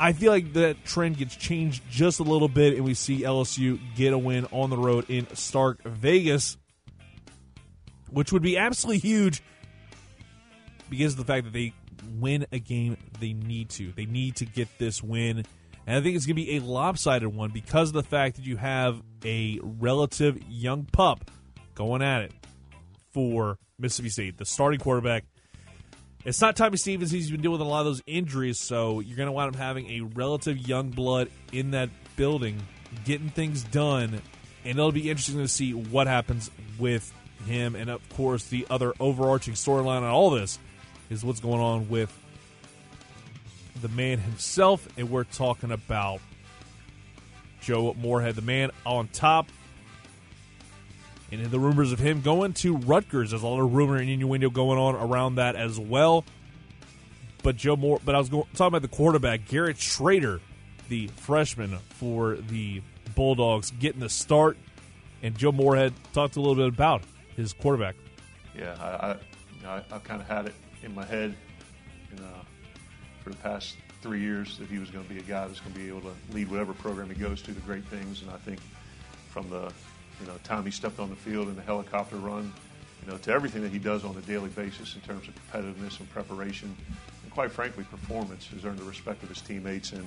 I feel like that trend gets changed just a little bit, and we see LSU get a win on the road in Stark Vegas which would be absolutely huge because of the fact that they win a game they need to. They need to get this win. And I think it's going to be a lopsided one because of the fact that you have a relative young pup going at it for Mississippi State, the starting quarterback. It's not Tommy Stevens. He's been dealing with a lot of those injuries, so you're going to wind up having a relative young blood in that building, getting things done, and it'll be interesting to see what happens with him, and of course, the other overarching storyline on all this is what's going on with the man himself, and we're talking about Joe Moorhead, the man on top. And the rumors of him going to Rutgers, there's a lot of rumor and innuendo going on around that as well. But Joe Moore, but I was going, talking about the quarterback, Garrett Shrader, the freshman for the Bulldogs, getting the start. And Joe Moorhead talked a little bit about his quarterback. Yeah, I, I, I, kind of had it in my head you know, for the past three years that he was going to be a guy that's going to be able to lead whatever program he goes to to great things. And I think from the you know time he stepped on the field in the helicopter run, you know, to everything that he does on a daily basis in terms of competitiveness and preparation, and quite frankly, performance has earned the respect of his teammates. And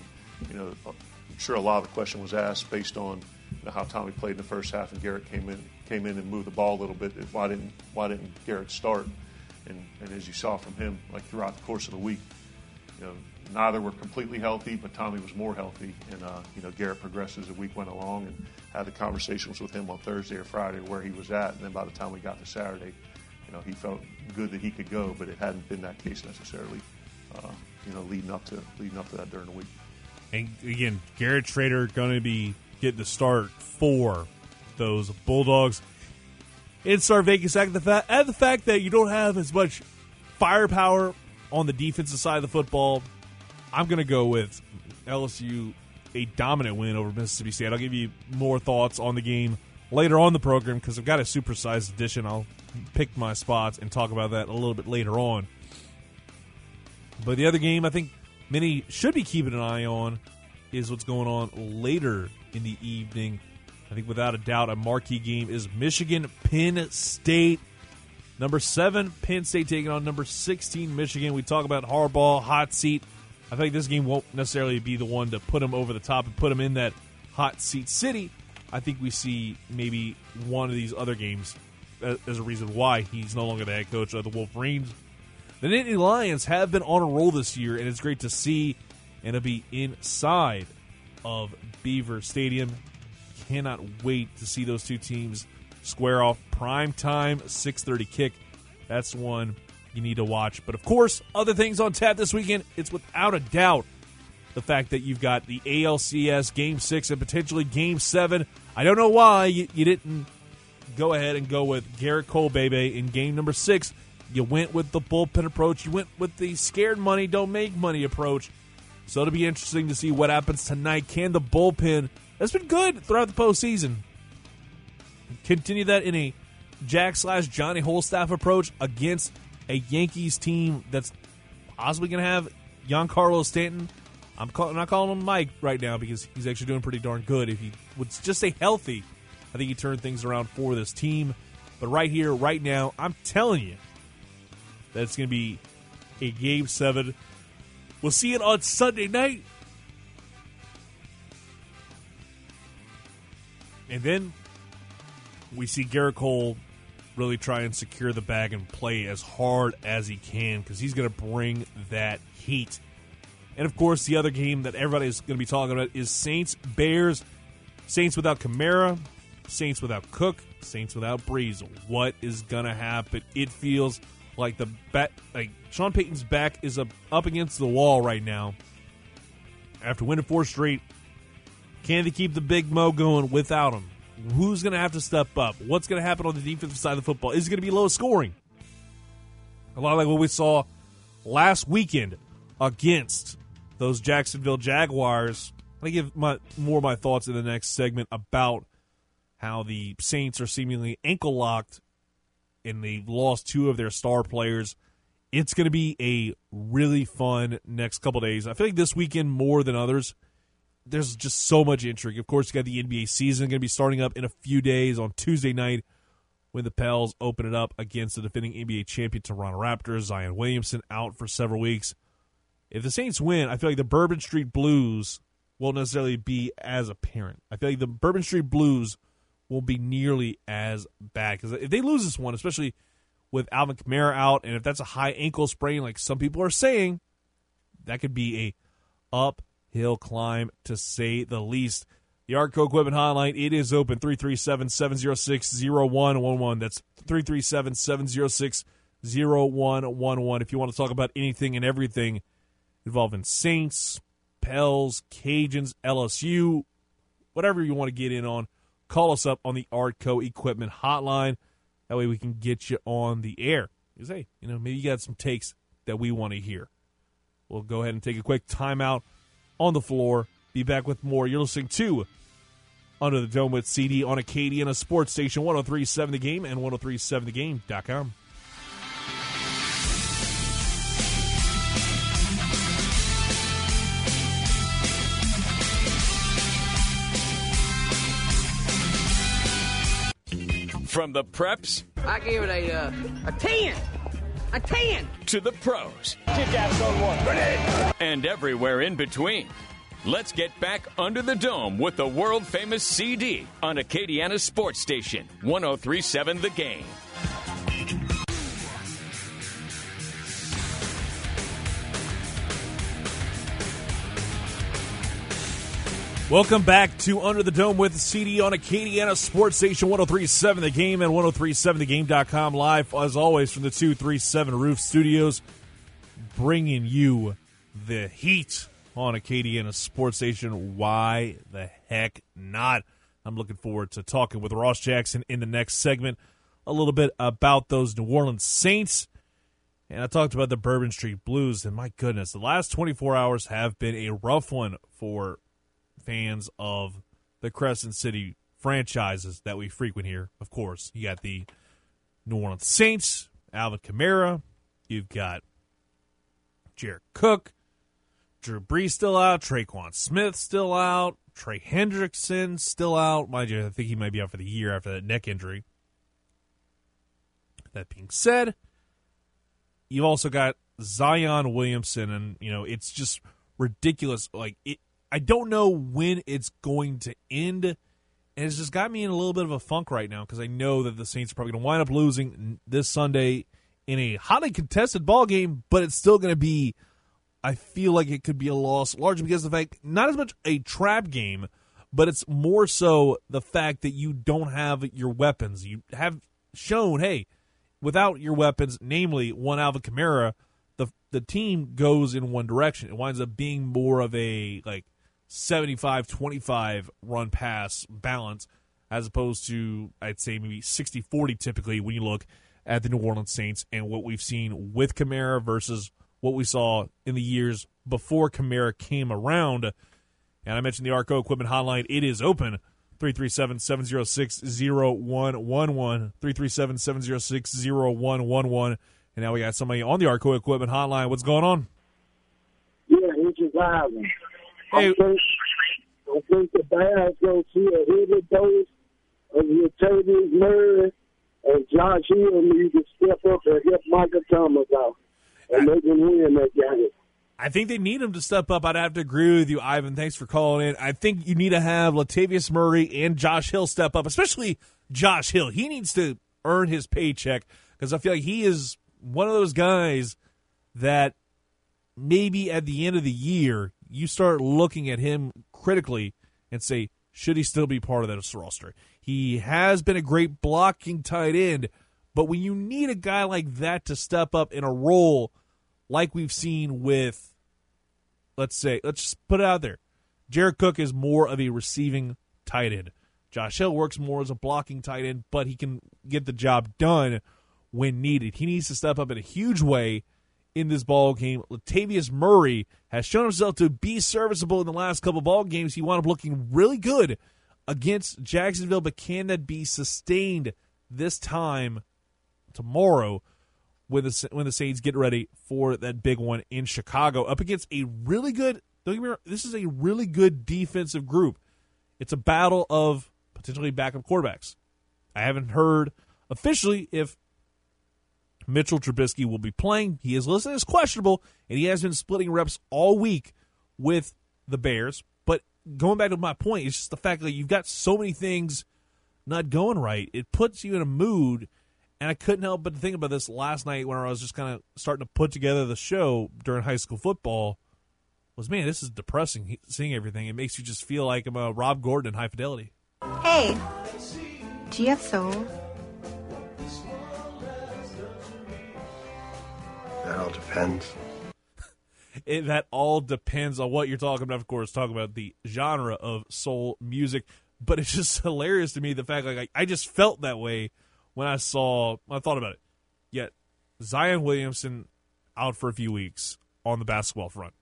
you know, uh, I'm sure a lot of the question was asked based on you know, how Tommy played in the first half and Garrett came in came in and moved the ball a little bit. Why didn't Why didn't Garrett start? And and as you saw from him, like throughout the course of the week, you know, neither were completely healthy, but Tommy was more healthy. And uh, you know, Garrett progressed as the week went along, and had the conversations with him on Thursday or Friday where he was at. And then by the time we got to Saturday, you know, he felt good that he could go, but it hadn't been that case necessarily. Uh, you know, leading up to leading up to that during the week. And again, Garrett Shrader going to be getting the start for those Bulldogs. It's our Vegas act the fact and the fact that you don't have as much firepower on the defensive side of the football. I'm going to go with LSU a dominant win over Mississippi State. I'll give you more thoughts on the game later on the program because I've got a supersized edition. I'll pick my spots and talk about that a little bit later on. But the other game I think many should be keeping an eye on is what's going on later in the evening. I think without a doubt a marquee game is Michigan Penn State. Number seven, Penn State taking on number 16, Michigan. We talk about Harbaugh, hot seat. I think this game won't necessarily be the one to put him over the top and put him in that hot seat city. I think we see maybe one of these other games as a reason why he's no longer the head coach of the Wolverines. The Nittany Lions have been on a roll this year, and it's great to see and to be inside of Beaver Stadium. Cannot wait to see those two teams square off. Prime time, 6.30 kick. That's one you need to watch. But of course, other things on tap this weekend, it's without a doubt the fact that you've got the ALCS Game 6 and potentially Game 7. I don't know why you, you didn't go ahead and go with Gerrit Cole, baby, in game number 6. You went with the bullpen approach. You went with the scared money, don't make money approach. So it'll be interesting to see what happens tonight. Can the bullpen, that's been good throughout the postseason, continue that in a Jack slash Johnny Holstaff approach against a Yankees team that's possibly going to have Giancarlo Stanton. I'm, call, I'm, not calling him Mike right now because he's actually doing pretty darn good. If he would just stay healthy, I think he turned things around for this team. But right here, right now, I'm telling you that it's going to be a game seven. We'll see it on Sunday night. And then we see Gerrit Cole really try and secure the bag and play as hard as he can because he's going to bring that heat. And of course, the other game that everybody's going to be talking about is Saints Bears. Saints without Kamara, Saints without Cook, Saints without Brees. What is going to happen? It feels like the bet, like Sean Payton's back is up, up against the wall right now. After winning four straight, can they keep the big Mo going without him? Who's going to have to step up? What's going to happen on the defensive side of the football? Is it going to be low scoring? A lot like what we saw last weekend against those Jacksonville Jaguars. I give my, more of my thoughts in the next segment about how the Saints are seemingly ankle locked and they've lost two of their star players. It's going to be a really fun next couple days. I feel like this weekend more than others there's just so much intrigue. Of course, you got the NBA season going to be starting up in a few days on Tuesday night when the Pels open it up against the defending NBA champion Toronto Raptors. Zion Williamson out for several weeks. If the Saints win, I feel like the Bourbon Street Blues won't necessarily be as apparent. I feel like the Bourbon Street Blues won't be nearly as bad because if they lose this one, especially with Alvin Kamara out, and if that's a high ankle sprain, like some people are saying, that could be a up hill climb, to say the least. The Artco Equipment Hotline, it is open 337 706 0111. That's 337 706 0111. If you want to talk about anything and everything involving Saints, Pels, Cajuns, LSU, whatever you want to get in on, call us up on the Artco Equipment Hotline. That way we can get you on the air. Because, hey, you know, maybe you got some takes that we want to hear. We'll go ahead and take a quick timeout on the floor. Be back with more. You're listening to Under the Dome with CD on Acadiana a Sports Station 1037 The Game and 1037TheGame.com. From the preps. I gave it a, uh, a 10. A 10. To the pros. Kick ass on one. And everywhere in between. Let's get back under the dome with the world famous CD on Acadiana Sports Station 1037 The Game. Welcome back to Under the Dome with CD on Acadiana Sports Station 1037 The Game and 1037thegame.com live, as always, from the 237 Roof Studios, bringing you the heat on Acadiana Sports Station. Why the heck not? I'm looking forward to talking with Ross Jackson in the next segment a little bit about those New Orleans Saints. And I talked about the Bourbon Street Blues, and my goodness, the last 24 hours have been a rough one for fans of the Crescent City franchises that we frequent here. Of course, you got the New Orleans Saints, Alvin Kamara, you've got Jared Cook, Drew Brees still out, Tre'Quan Smith still out, Trey Hendrickson still out. Mind you, I think he might be out for the year after that neck injury. That being said, you've also got Zion Williamson, and you know it's just ridiculous. Like it, I don't know when it's going to end, and it's just got me in a little bit of a funk right now because I know that the Saints are probably going to wind up losing this Sunday in a highly contested ball game, but it's still going to be. I feel like it could be a loss, largely because of the fact not as much a trap game, but it's more so the fact that you don't have your weapons. You have shown, hey, without your weapons, namely one Alvin Kamara, the the team goes in one direction. It winds up being more of a like 75-25 run pass balance as opposed to I'd say maybe 60-40 typically when you look at the New Orleans Saints and what we've seen with Kamara versus what we saw in the years before Kamara came around. And I mentioned the Arco Equipment Hotline. It is open 337 706 0111. 337 706 0111. And now we got somebody on the Arco Equipment Hotline. What's going on? Yeah, it's just Ivan. Hey. I think, I think the Bears going to see a heavy dose of Latavius Murray and Josh Hill need to step up and help Michael Thomas out. And they can win that game. I think they need him to step up. I'd have to agree with you, Ivan. Thanks for calling in. I think you need to have Latavius Murray and Josh Hill step up, especially Josh Hill. He needs to earn his paycheck because I feel like he is one of those guys that maybe at the end of the year you start looking at him critically and say, should he still be part of that roster? He has been a great blocking tight end, but when you need a guy like that to step up in a role like we've seen with, let's say, let's just put it out there. Jared Cook is more of a receiving tight end. Josh Hill works more as a blocking tight end, but he can get the job done when needed. He needs to step up in a huge way in this ball game. Latavius Murray has shown himself to be serviceable in the last couple ball games. He wound up looking really good against Jacksonville, but can that be sustained this time tomorrow when the when the Saints get ready for that big one in Chicago up against a really good? Don't get me wrong. This is a really good defensive group. It's a battle of potentially backup quarterbacks. I haven't heard officially if Mitchell Trubisky will be playing. He is listed as questionable, and he has been splitting reps all week with the Bears. But going back to my point, it's just the fact that you've got so many things not going right. It puts you in a mood, and I couldn't help but think about this last night when I was just kind of starting to put together the show during high school football. Was man, this is depressing. Seeing everything, it makes you just feel like I'm a Rob Gordon in High Fidelity. Hey, do? That all depends. It, that all depends on what you're talking about. Of course, talking about the genre of soul music, but it's just hilarious to me the fact like I, I just felt that way when I saw I thought about it. Yet Zion Williamson out for a few weeks on the basketball front.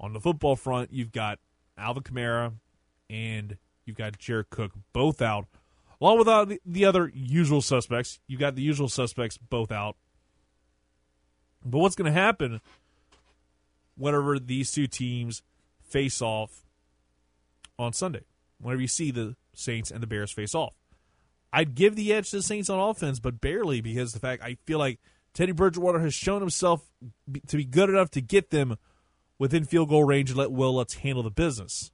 On the football front, you've got Alvin Kamara and you've got Jared Cook both out, along with uh, the, the other usual suspects. You've got the usual suspects both out. But what's going to happen whenever these two teams face off on Sunday? Whenever you see the Saints and the Bears face off, I'd give the edge to the Saints on offense, but barely because the fact I feel like Teddy Bridgewater has shown himself to be good enough to get them within field goal range and let Wil Lutz handle the business.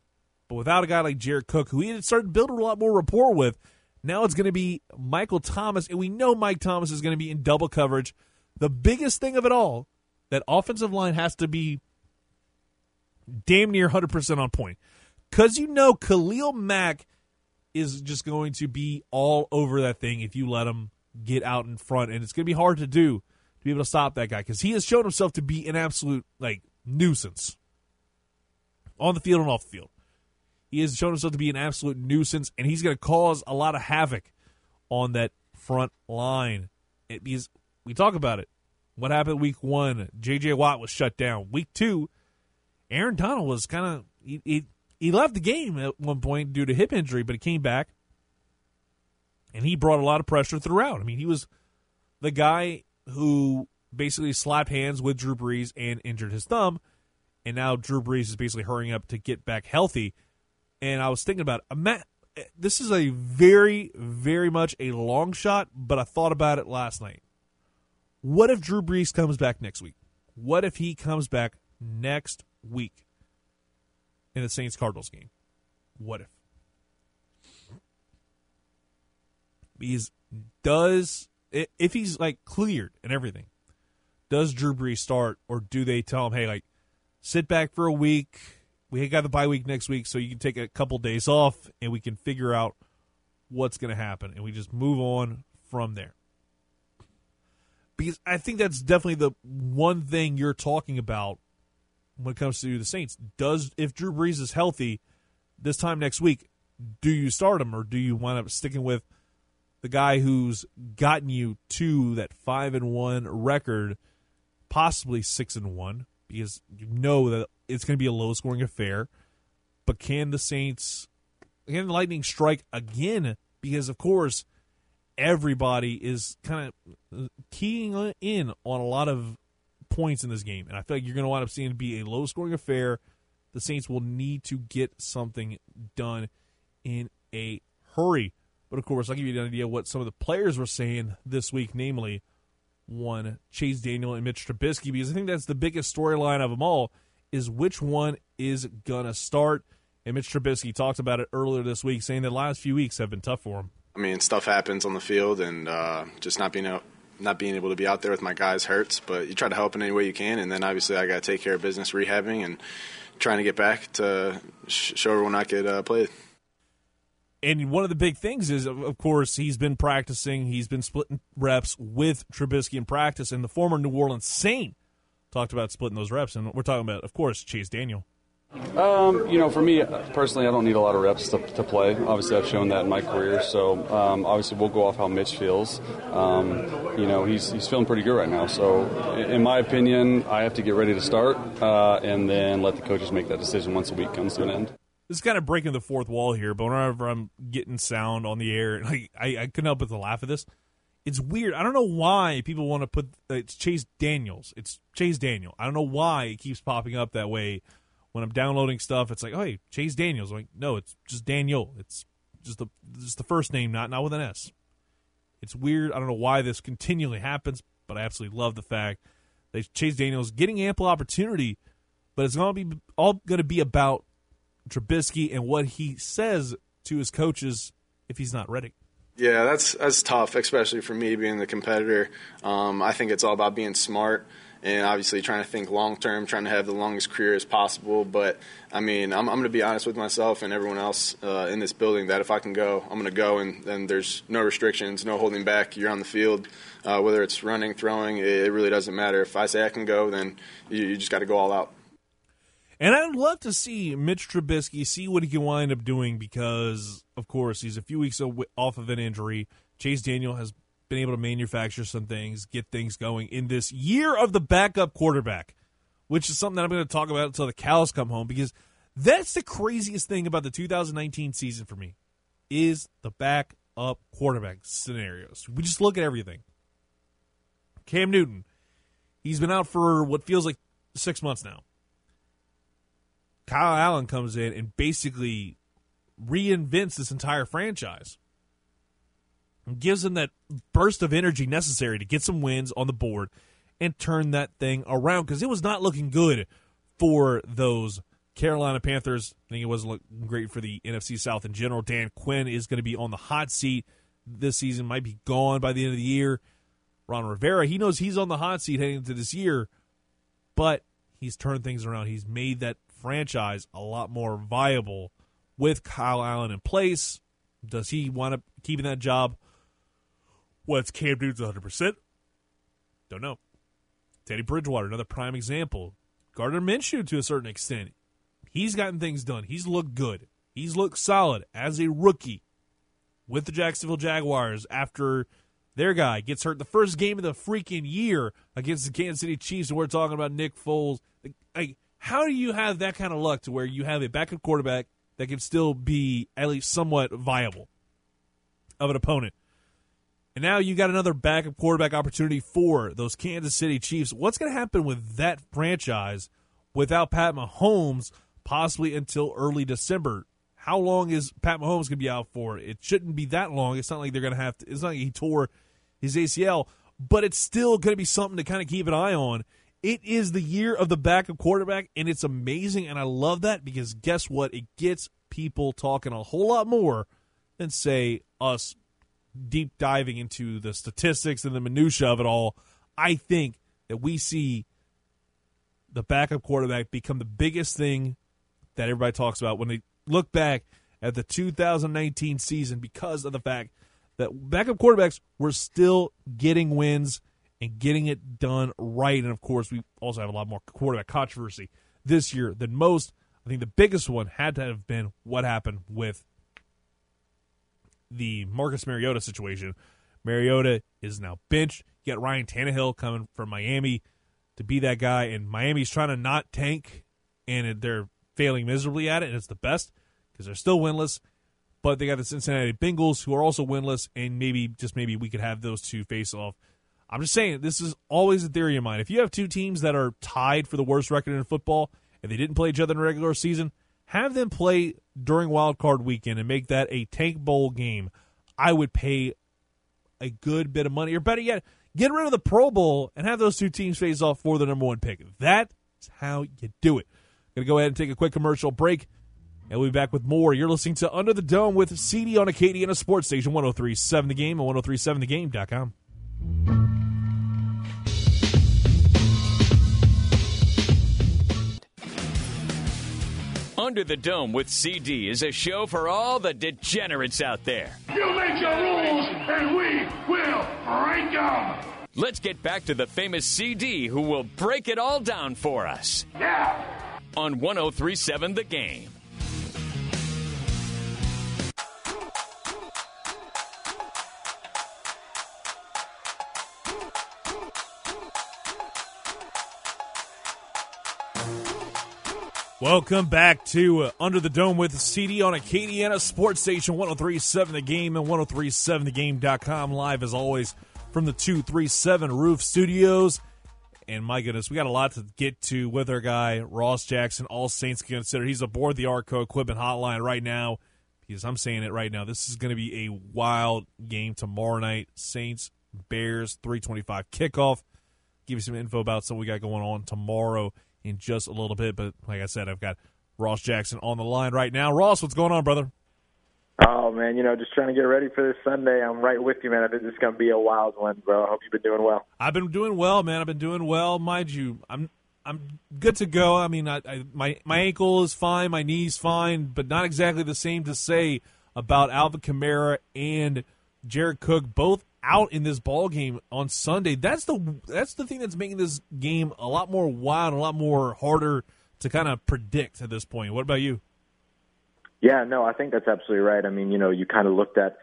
But without a guy like Jared Cook, who he had started building a lot more rapport with, now it's going to be Michael Thomas, and we know Mike Thomas is going to be in double coverage the biggest thing of it all, that offensive line has to be damn near 100% on point. because you know Khalil Mack is just going to be all over that thing if you let him get out in front, and it's going to be hard to do to be able to stop that guy because he has shown himself to be an absolute like nuisance on the field and off the field. He has shown himself to be an absolute nuisance, and he's going to cause a lot of havoc on that front line. It, because we talk about it. What happened week one? J.J. Watt was shut down. Week two, Aaron Donald was kind of he, he he left the game at one point due to hip injury, but he came back and he brought a lot of pressure throughout. I mean, he was the guy who basically slapped hands with Drew Brees and injured his thumb, and now Drew Brees is basically hurrying up to get back healthy. And I was thinking about. This is a very, very much a long shot, but I thought about it last night. What if Drew Brees comes back next week? What if he comes back next week in the Saints Cardinals game? What if? Because does if he's like cleared and everything, does Drew Brees start or do they tell him, hey, like sit back for a week? We got the bye week next week, so you can take a couple days off and we can figure out what's going to happen and we just move on from there. Because I think that's definitely the one thing you're talking about when it comes to the Saints. Does if Drew Brees is healthy this time next week, do you start him or do you wind up sticking with the guy who's gotten you to that five and one record, possibly six and one, because you know that it's going to be a low scoring affair. But can the Saints, can the Lightning strike again? Because of course, everybody is kind of keying in on a lot of points in this game, and I feel like you're going to wind up seeing it be a low scoring affair. The Saints will need to get something done in a hurry. But of course, I'll give you an idea what some of the players were saying this week, namely one Chase Daniel and Mitch Trubisky, because I think that's the biggest storyline of them all is which one is gonna start. And Mitch Trubisky talked about it earlier this week, saying the last few weeks have been tough for him. I mean, stuff happens on the field, and uh, just not being out, not being able to be out there with my guys hurts. But you try to help in any way you can, and then obviously I got to take care of business, rehabbing, and trying to get back to show everyone I could uh, play and one of the big things is, of course, he's been practicing. He's been splitting reps with Trubisky in practice, and the former New Orleans Saint talked about splitting those reps. And we're talking about, of course, Chase Daniel. Um, you know, for me personally, I don't need a lot of reps to, to play. Obviously, I've shown that in my career. So, um, obviously, we'll go off how Mitch feels. Um, you know, he's he's feeling pretty good right now. So, in my opinion, I have to get ready to start, uh, and then let the coaches make that decision once a week comes to an end this is kind of breaking the fourth wall here, but whenever I'm getting sound on the air, like I, I couldn't help but to laugh at this. It's weird. I don't know why people want to put uh, it's Chase Daniels. It's Chase Daniel. I don't know why it keeps popping up that way when I'm downloading stuff. It's like, oh, hey, Chase Daniels. I'm like, no, it's just Daniel. It's just the just the first name, not not with an S. It's weird. I don't know why this continually happens, but I absolutely love the fact that Chase Daniels getting ample opportunity, but it's to be all to be about Trubisky and what he says to his coaches if he's not ready. Yeah, that's that's tough, especially for me being the competitor. Um, I think it's all about being smart and obviously trying to think long term, trying to have the longest career as possible. But I mean, I'm, I'm going to be honest with myself and everyone else uh, in this building that if I can go, I'm going to go, and then there's no restrictions, no holding back. You're on the field, uh, whether it's running, throwing, it, it, really doesn't matter. If I say I can go, then you, you just got to go all out. And I'd love to see Mitch Trubisky see what he can wind up doing because, of course, he's a few weeks off of an injury. Chase Daniel has been able to manufacture some things, get things going in this year of the backup quarterback, which is something that I'm going to talk about until the cows come home because that's the craziest thing about the 2019 season for me is the backup quarterback scenarios. We just look at everything. Cam Newton, he's been out for what feels like six months now. Kyle Allen comes in and basically reinvents this entire franchise. Gives them that burst of energy necessary to get some wins on the board and turn that thing around because it was not looking good for those Carolina Panthers. I think it wasn't looking great for the NFC South in general. Dan Quinn is going to be on the hot seat this season, might be gone by the end of the year. Ron Rivera, he knows he's on the hot seat heading into this year, but he's turned things around. He's made that franchise a lot more viable with Kyle Allen in place. Does he want to keeping that job? What's Cam Newton's 100%? Don't know. Teddy Bridgewater, another prime example. Gardner Minshew, to a certain extent, he's gotten things done. He's looked good. He's looked solid as a rookie with the Jacksonville Jaguars after their guy gets hurt the first game of the freaking year against the Kansas City Chiefs, and we're talking about Nick Foles. Like, how do you have that kind of luck to where you have a backup quarterback that can still be at least somewhat viable of an opponent? And now you got another backup quarterback opportunity for those Kansas City Chiefs. What's going to happen with that franchise without Pat Mahomes possibly until early December? How long is Pat Mahomes going to be out for? It shouldn't be that long. It's not like they're going to have to. It's not like he tore his ACL, but it's still going to be something to kind of keep an eye on. It is the year of the backup quarterback, and it's amazing, and I love that because guess what? It gets people talking a whole lot more than say us deep diving into the statistics and the minutia of it all, I think that we see the backup quarterback become the biggest thing that everybody talks about when they look back at the 2019 season because of the fact that backup quarterbacks were still getting wins and getting it done right. And of course, we also have a lot more quarterback controversy this year than most. I think the biggest one had to have been what happened with the Marcus Mariota situation. Mariota is now benched. You got Ryan Tannehill coming from Miami to be that guy, and Miami's trying to not tank, and they're failing miserably at it, and it's the best because they're still winless. But they got the Cincinnati Bengals who are also winless, and maybe just maybe we could have those two face off. I'm just saying this is always a theory of mine. If you have two teams that are tied for the worst record in football and they didn't play each other in regular season, have them play during wild card weekend and make that a tank bowl game. I would pay a good bit of money, or better yet, get rid of the Pro Bowl and have those two teams face off for the number one pick. That's how you do it. Gonna go ahead and take a quick commercial break, and we'll be back with more. You're listening to Under the Dome with CD on Acadiana Sports Station 1037 The Game and 1037thegame.com. Under the Dome with CD is a show for all the degenerates out there. You make your rules, and we will break them. Let's get back to the famous CD who will break it all down for us. Yeah. On 1037 The Game. Welcome back to uh, Under the Dome with CD on Acadiana Sports Station 1037 The Game and 1037thegame.com. Live as always from the 237 Roof Studios. And my goodness, we got a lot to get to with our guy, Ross Jackson, all Saints considered. He's aboard the Arco Equipment Hotline right now because I'm saying it right now. This is going to be a wild game tomorrow night. Saints, Bears, 325 kickoff. Give you some info about something we got going on tomorrow in just a little bit. But like I said, I've got Ross Jackson on the line right now. Ross, what's going on, brother? Oh man, you know, just trying to get ready for this Sunday. I'm right with you, man. I think this is going to be a wild one, bro. I hope you've been doing well. I've been doing well, man. I've been doing well, mind you. I'm I'm good to go. I mean, I, I, my my ankle is fine, my knee's fine, but not exactly the same to say about Alvin Kamara and Jared Cook, both out in this ball game on Sunday. That's the that's the thing that's making this game a lot more wild, a lot more harder to kind of predict at this point. What about you? Yeah, no, I think that's absolutely right. I mean, you know, you kind of looked at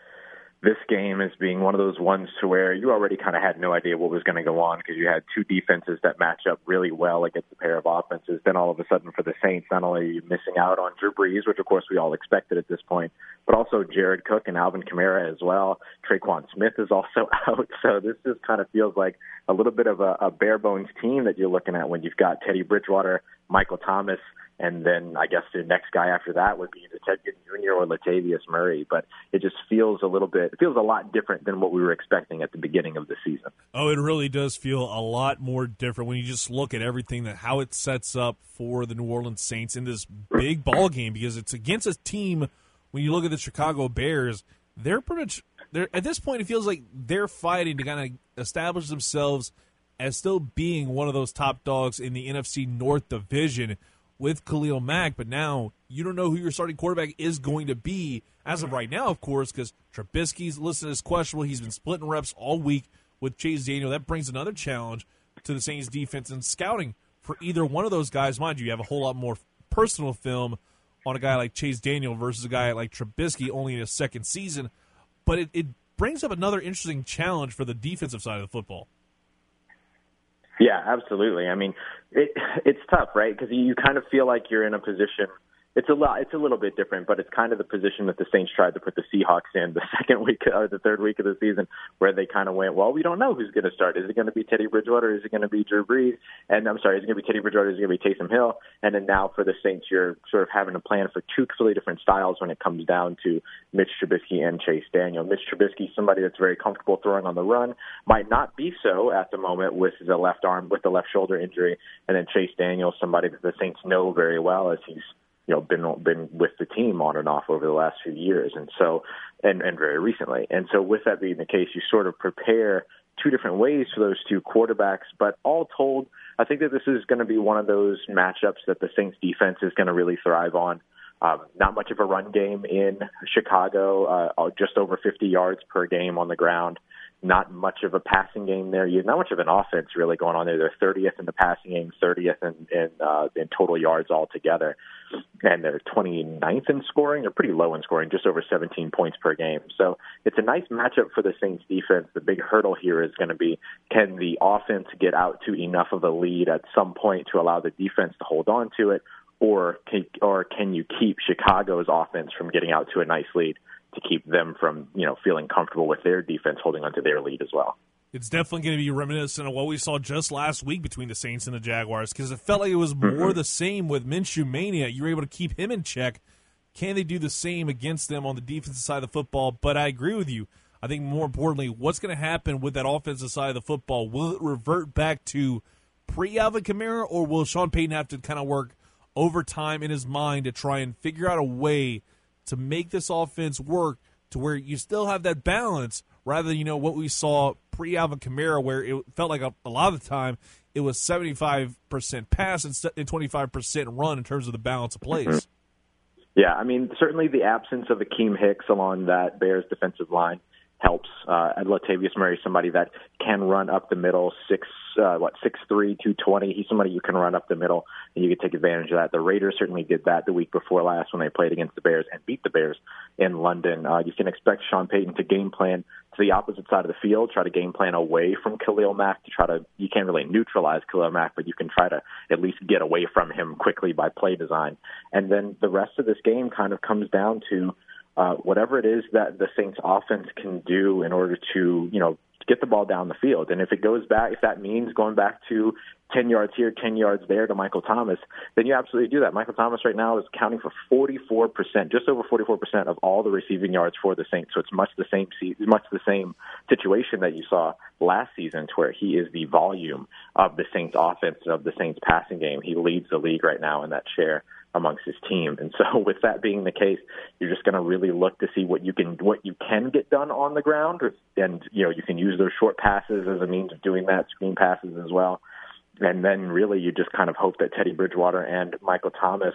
this game as being one of those ones to where you already kind of had no idea what was going to go on because you had two defenses that match up really well against a pair of offenses. Then all of a sudden for the Saints, not only are you missing out on Drew Brees, which of course we all expected at this point, but also Jared Cook and Alvin Kamara as well. Tre'Quan Smith is also out. So this just kind of feels like a little bit of a, a bare bones team that you're looking at when you've got Teddy Bridgewater, Michael Thomas, and then I guess the next guy after that would be the Ted Ginn Jr. or Latavius Murray. But it just feels a little bit, it feels a lot different than what we were expecting at the beginning of the season. Oh, it really does feel a lot more different when you just look at everything that how it sets up for the New Orleans Saints in this big ball game because it's against a team. When you look at the Chicago Bears, they're pretty much they're at this point. It feels like they're fighting to kind of establish themselves as still being one of those top dogs in the NFC North division with Khalil Mack, but now you don't know who your starting quarterback is going to be as of right now, of course, because Trubisky's listed as questionable. He's been splitting reps all week with Chase Daniel. That brings another challenge to the Saints defense and scouting for either one of those guys. Mind you, you have a whole lot more personal film on a guy like Chase Daniel versus a guy like Trubisky only in his second season. But it, it brings up another interesting challenge for the defensive side of the football. Yeah, absolutely. I mean, it, it's tough, right? Because you kind of feel like you're in a position – it's a lot. It's a little bit different, but it's kind of the position that the Saints tried to put the Seahawks in the second week or the third week of the season, where they kind of went, "Well, we don't know who's going to start. Is it going to be Teddy Bridgewater? Is it going to be Drew Brees? And I'm sorry, is it going to be Teddy Bridgewater? Is it going to be Taysom Hill? And then now for the Saints, you're sort of having a plan for two completely different styles when it comes down to Mitch Trubisky and Chase Daniel. Mitch Trubisky, somebody that's very comfortable throwing on the run, might not be so at the moment with the left arm, with the left shoulder injury, and then Chase Daniel, somebody that the Saints know very well as he's you know been been with the team on and off over the last few years, and so and and very recently. And so with that being the case, you sort of prepare two different ways for those two quarterbacks. But all told, I think that this is going to be one of those matchups that the Saints defense is going to really thrive on. Um, not much of a run game in Chicago, uh, just over 50 yards per game on the ground not much of a passing game there. Have not much of an offense really going on there. They're 30th in the passing game, 30th in in, uh, in total yards altogether, and they're 29th in scoring. They're pretty low in scoring, just over 17 points per game. So it's a nice matchup for the Saints defense. The big hurdle here is going to be can the offense get out to enough of a lead at some point to allow the defense to hold on to it, or can, or can you keep Chicago's offense from getting out to a nice lead? To keep them from you know feeling comfortable with their defense holding onto their lead as well. It's definitely going to be reminiscent of what we saw just last week between the Saints and the Jaguars because it felt like it was more mm-hmm. the same with Minshew Mania. You were able to keep him in check. Can they do the same against them on the defensive side of the football? But I agree with you. I think more importantly, what's going to happen with that offensive side of the football? Will it revert back to pre Alvin Kamara, or will Sean Payton have to kind of work overtime in his mind to try and figure out a way to make this offense work to where you still have that balance rather than, you know, what we saw pre Alvin Kamara, where it felt like a, a, lot of the time it was 75% pass and 25% run in terms of the balance of plays. Mm-hmm. Yeah, I mean, certainly the absence of Akiem Hicks along that Bears defensive line helps. Uh, and Latavius Murray, somebody that can run up the middle, six uh, what six three, two twenty. He's somebody you can run up the middle, and you can take advantage of that. The Raiders certainly did that the week before last when they played against the Bears and beat the Bears in London. Uh, you can expect Sean Payton to game plan to the opposite side of the field, try to game plan away from Khalil Mack to try to. You can't really neutralize Khalil Mack, but you can try to at least get away from him quickly by play design. And then the rest of this game kind of comes down to uh, whatever it is that the Saints offense can do in order to, you know, get the ball down the field. And if it goes back, if that means going back to 10 yards here, 10 yards there to Michael Thomas, then you absolutely do that. Michael Thomas right now is counting for 44%, just over 44% of all the receiving yards for the Saints. So it's much the same, much the same situation that you saw last season to where he is the volume of the Saints offense, of the Saints passing game. He leads the league right now in that share amongst his team. And so with that being the case, you're just going to really look to see what you can what you can get done on the ground and you know, you can use those short passes as a means of doing that, screen passes as well. And then really you just kind of hope that Teddy Bridgewater and Michael Thomas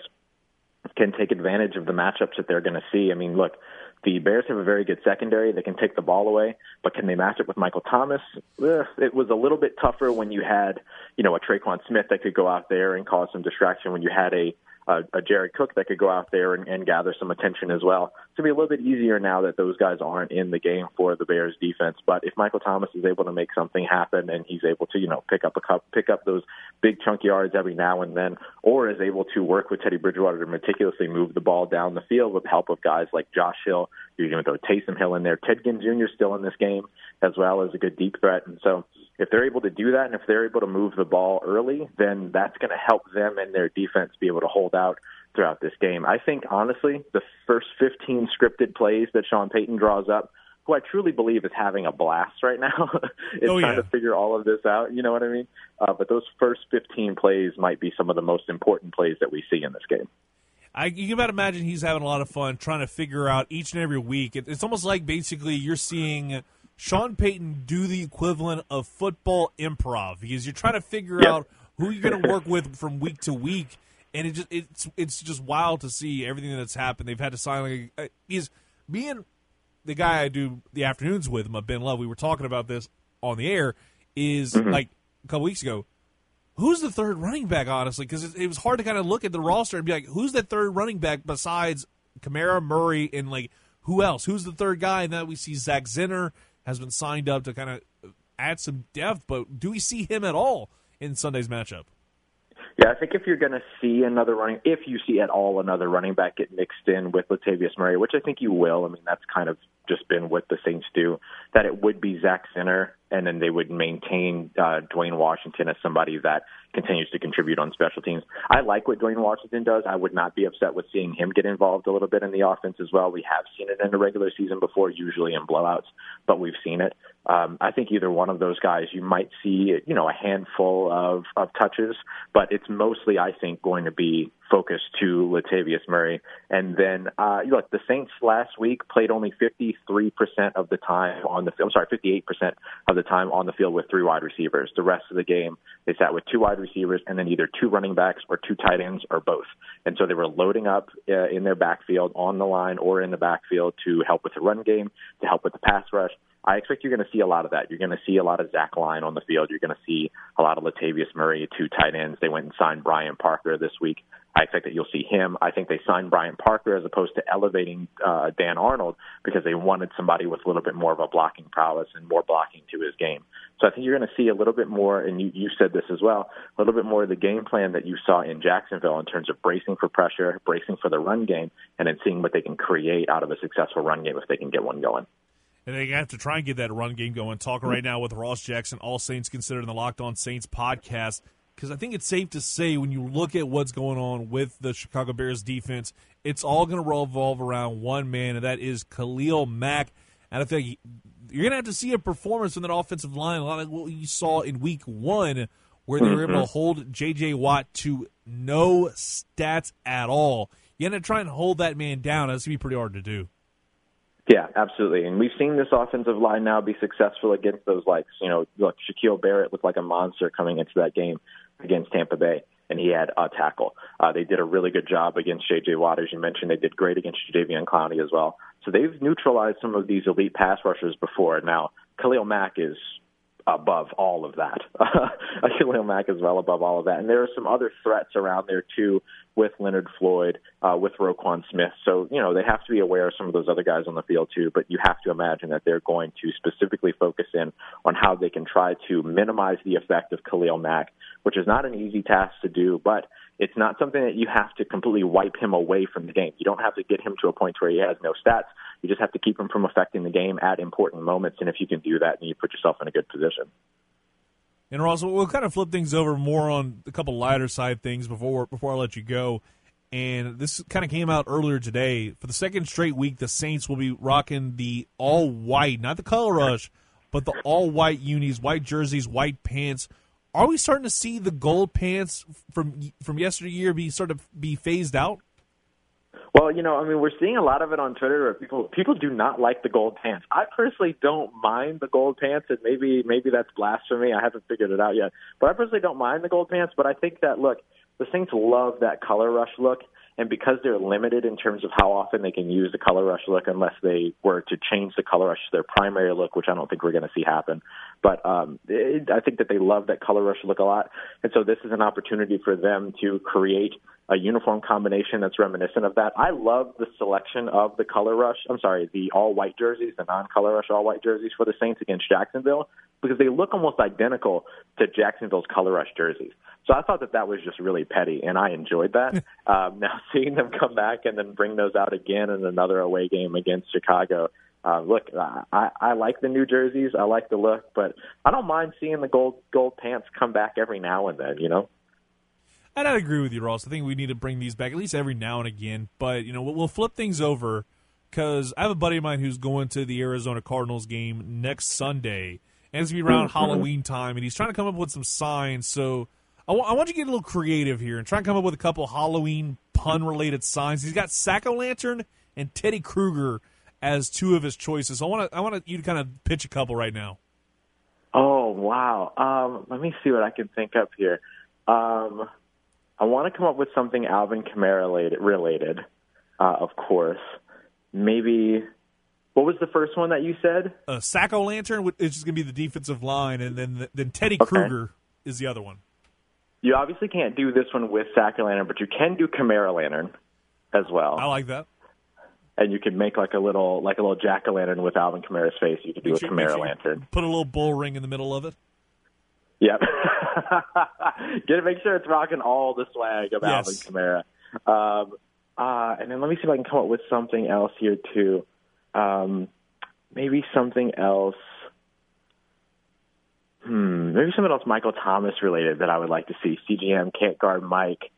can take advantage of the matchups that they're going to see. I mean, look, the Bears have a very good secondary. They can take the ball away, but can they match it with Michael Thomas? Eh, it was a little bit tougher when you had, you know, a Tre'Quan Smith that could go out there and cause some distraction. When you had a a, a Jared Cook that could go out there and, and gather some attention as well. It's going to be a little bit easier now that those guys aren't in the game for the Bears defense. But if Michael Thomas is able to make something happen and he's able to, you know, pick up a cup, pick up those big chunk yards every now and then, or is able to work with Teddy Bridgewater to meticulously move the ball down the field with the help of guys like Josh Hill, you're going to throw Taysom Hill in there. Ted Ginn Jr. still in this game as well as a good deep threat. And so if they're able to do that and if they're able to move the ball early, then that's going to help them and their defense be able to hold out throughout this game. I think honestly, the first 15 scripted plays that Sean Payton draws up, who I truly believe is having a blast right now, is oh, yeah. trying to figure all of this out. You know what I mean? Uh, but those first 15 plays might be some of the most important plays that we see in this game. I, you can about imagine he's having a lot of fun trying to figure out each and every week. It, it's almost like basically you're seeing Sean Payton do the equivalent of football improv because you're trying to figure yep. out who you're going to work with from week to week and it just it's it's just wild to see everything that's happened. They've had to sign like uh, he's being the guy I do the afternoons with, my Ben Love. We were talking about this on the air. Is Mhm. like a couple weeks ago. Who's the third running back? Honestly, because it, it was hard to kind of look at the roster and be like, who's the third running back besides Kamara, Murray, and like who else? Who's the third guy? And then we see Zach Zenner has been signed up to kind of add some depth, but do we see him at all in Sunday's matchup? Yeah, I think if you're going to see another running, if you see at all another running back get mixed in with Latavius Murray, which I think you will. I mean, that's kind of just been what the Saints do. That it would be Zach Zenner, and then they would maintain uh, Dwayne Washington as somebody that continues to contribute on special teams. I like what Dwayne Washington does. I would not be upset with seeing him get involved a little bit in the offense as well. We have seen it in the regular season before, usually in blowouts, but we've seen it. Um, I think either one of those guys, you might see, you know, a handful of, of touches, but it's mostly, I think, going to be focused to Latavius Murray. And then, uh, look, the Saints last week played only 53% of the time on the field. I'm sorry, 58% of the time on the field with three wide receivers. The rest of the game, they sat with two wide receivers and then either two running backs or two tight ends or both. And so they were loading up uh, in their backfield on the line or in the backfield to help with the run game, to help with the pass rush. I expect you're going to see a lot of that. You're going to see a lot of Zach Line on the field. You're going to see a lot of Latavius Murray, two tight ends. They went and signed Brian Parker this week. I expect that you'll see him. I think they signed Brian Parker as opposed to elevating uh, Dan Arnold because they wanted somebody with a little bit more of a blocking prowess and more blocking to his game. So I think you're going to see a little bit more, and you, you said this as well, a little bit more of the game plan that you saw in Jacksonville in terms of bracing for pressure, bracing for the run game, and then seeing what they can create out of a successful run game if they can get one going. And they have to try and get that run game going. Talking right now with Ross Jackson, All Saints Considered in the Locked On Saints podcast. Because I think it's safe to say when you look at what's going on with the Chicago Bears defense, it's all going to revolve around one man, and that is Khalil Mack. And I feel like you're going to have to see a performance from that offensive line, a lot of what you saw in week one, where they were able to Mhm. hold J.J. Watt to no stats at all. You got to try and hold that man down. That's going to be pretty hard to do. Yeah, absolutely. And we've seen this offensive line now be successful against those likes. You know, look, Shaquil Barrett looked like a monster coming into that game against Tampa Bay, and he had a tackle. Uh, they did a really good job against J.J. Watt, as you mentioned. They did great against Jadeveon Clowney as well. So they've neutralized some of these elite pass rushers before. Now, Khalil Mack is above all of that. Khalil Mack is well above all of that. And there are some other threats around there, too, with Leonard Floyd, uh, with Roquan Smith. So, you know, they have to be aware of some of those other guys on the field, too. But you have to imagine that they're going to specifically focus in on how they can try to minimize the effect of Khalil Mack, which is not an easy task to do, but it's not something that you have to completely wipe him away from the game. You don't have to get him to a point where he has no stats. You just have to keep him from affecting the game at important moments. And if you can do that, then you put yourself in a good position. And Ross, we'll kind of flip things over more on a couple lighter side things before before I let you go. And this kind of came out earlier today. For the second straight week, the Saints will be rocking the all white, not the color rush, but the all white unis, white jerseys, white pants. Are we starting to see the gold pants from from yesteryear be sort of be phased out? Well, you know, I mean, we're seeing a lot of it on Twitter. Where people people do not like the gold pants. I personally don't mind the gold pants, and maybe maybe that's blasphemy. I haven't figured it out yet, but I personally don't mind the gold pants. But I think that look, the Saints love that color rush look, and because they're limited in terms of how often they can use the color rush look, unless they were to change the color rush to their primary look, which I don't think we're going to see happen. But um, it, I think that they love that color rush look a lot, and so this is an opportunity for them to create a uniform combination that's reminiscent of that. I love the selection of the color rush. I'm sorry, the all white jerseys, the non-color rush all white jerseys for the Saints against Jacksonville because they look almost identical to Jacksonville's color rush jerseys. So I thought that that was just really petty, and I enjoyed that. um, now seeing them come back and then bring those out again in another away game against Chicago. Uh, look, I, I like the new jerseys. I like the look, but I don't mind seeing the gold gold pants come back every now and then. You know. And I agree with you, Ross. I think we need to bring these back at least every now and again. But you know, we'll, flip things over because I have a buddy of mine who's going to the Arizona Cardinals game next Sunday, and it's gonna be around Mm-hmm. Halloween time, and he's trying to come up with some signs. So I want you to get a little creative here and try and come up with a couple Halloween pun-related signs. He's got Sack o' Lantern and Teddy Kruger as two of his choices. So I want to I want you to kind of pitch a couple right now. Oh wow. Um, let me see what I can think up here. Um, I want to come up with something Alvin Kamara related, related uh, of course. Maybe what was the first one that you said? A Sacco Lantern is just going to be the defensive line, and then then Teddy Okay. Kruger is the other one. You obviously can't do this one with Sack Lantern, but you can do Chimera Lantern as well. I like that. And you can make like a little like a little jack o' lantern with Alvin Kamara's face. You could do Make a sure- sure Lantern. Put a little bull ring in the middle of it. Yep. Get make sure it's rocking all the swag of Yes. Alvin Kamara. Um, uh, and then let me see if I can come up with something else here too. Um, maybe something else. Hmm, maybe something else Michael Thomas related that I would like to see. CGM can't guard Mike.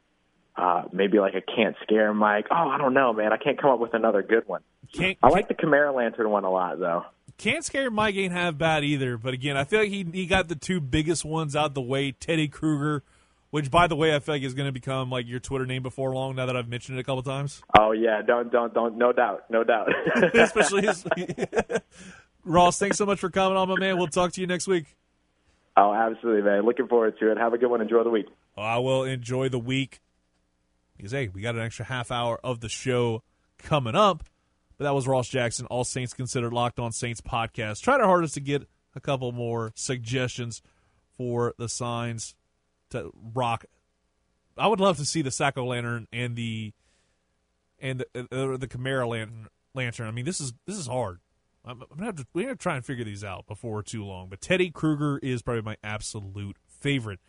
Uh, maybe like a can't scare Mike. Oh, I don't know, man. I can't come up with another good one. Can't I like the Chimera Lantern one a lot, though. Can't scare Mike ain't half bad either. But again, I feel like he he got the two biggest ones out the way. Teddy Kruger, which by the way, I feel like is going to become like your Twitter name before long. Now that I've mentioned it a couple times, Oh yeah, don't don't don't. No doubt, no doubt. especially his. Ross, thanks so much for coming on, my man. We'll talk to you next week. Oh, absolutely, man. Looking forward to it. Have a good one. Enjoy the week. I will enjoy the week because hey, we got an extra half hour of the show coming up. But that was Ross Jackson, All Saints Considered Locked On Saints podcast. Tried our hardest to get a couple more suggestions for the signs to rock. I would love to see the Sacco Lantern and the and the uh, the Chimera Lantern. Lantern. I mean, this is this is hard. I'm, I'm gonna have to we're gonna try and figure these out before too long. But Teddy Kruger is probably my absolute favorite.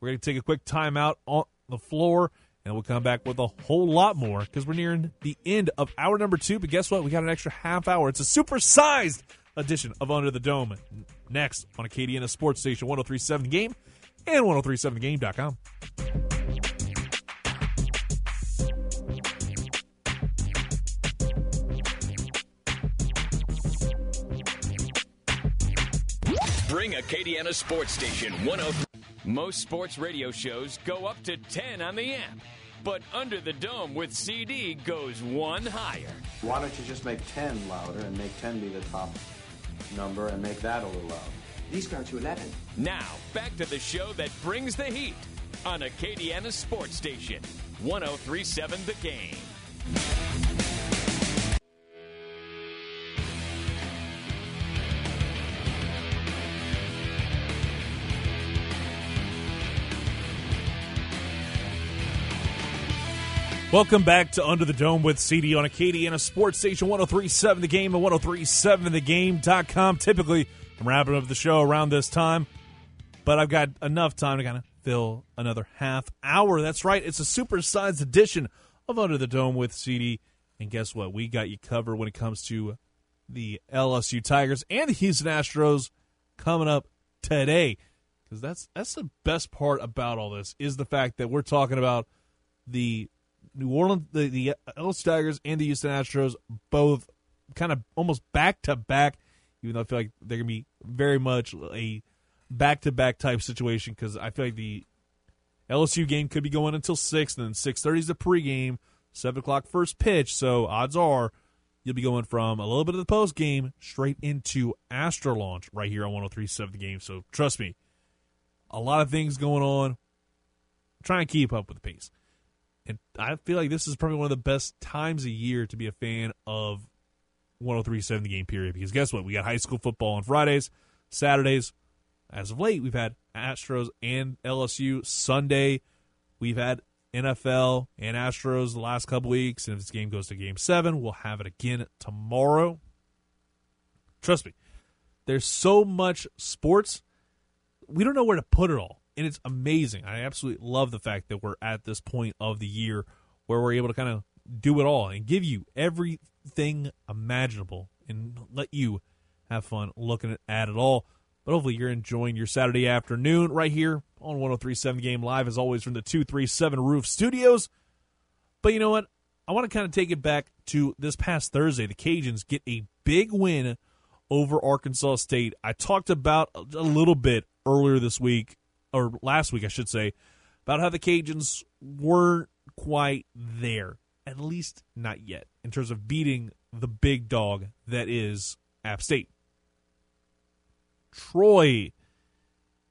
We're to take a quick timeout on the floor, and we'll come back with a whole lot more because we're nearing the end of hour number two. But guess what? We got an extra half hour. It's a super-sized edition of Under the Dome. Next on Acadiana Sports Station 1037 The Game and 1037thegame.com. Bring Acadiana Sports Station 103. Most sports radio shows go up to 10 on the amp, but Under the Dome with CD goes one higher. Why don't you just make 10 louder and make 10 be the top number and make that a little louder? These go to 11. Now, back to the show that brings the heat on Acadiana Sports Station 1037 The Game. Welcome back to Under the Dome with CD on Acadiana Sports Station 1037 The Game and 1037thegame.com. Typically, I'm wrapping up the show around this time, but I've got enough time to kind of fill another half hour. That's right, it's a supersized edition of Under the Dome with CD. And guess what? We got you covered when it comes to the LSU Tigers and the Houston Astros coming up today. Because that's that's the best part about all this is the fact that we're talking about the New Orleans, the, the LSU Tigers and the Houston Astros both kind of almost back to back, even though I feel like they're going to be very much a back to back type situation because I feel like the LSU game could be going until 6, and then 6.30 is the pregame, 7 o'clock first pitch, so odds are you'll be going from a little bit of the post game straight into Astro launch right here on 103.7 The Game, so trust me, a lot of things going on. Try and keep up with the pace. And I feel like this is probably one of the best times a year to be a fan of 1037 the game period because guess what? We got high school football on Fridays, Saturdays. As of late, we've had Astros and LSU. Sunday, we've had NFL and Astros the last couple weeks. And if this game goes to game seven, we'll have it again tomorrow. Trust me, there's so much sports. We don't know where to put it all and it's amazing. I absolutely love the fact that we're at this point of the year where we're able to kind of do it all and give you everything imaginable and let you have fun looking at it all. But hopefully you're enjoying your Saturday afternoon right here on 1037 Game Live, as always, from the 237 Roof Studios. But you know what? I want to kind of take it back to this past Thursday. The Cajuns get a big win over Arkansas State. I talked about a little bit earlier this week or last week, I should say, about how the Cajuns weren't quite there, at least not yet, in terms of beating the big dog that is App State. Troy,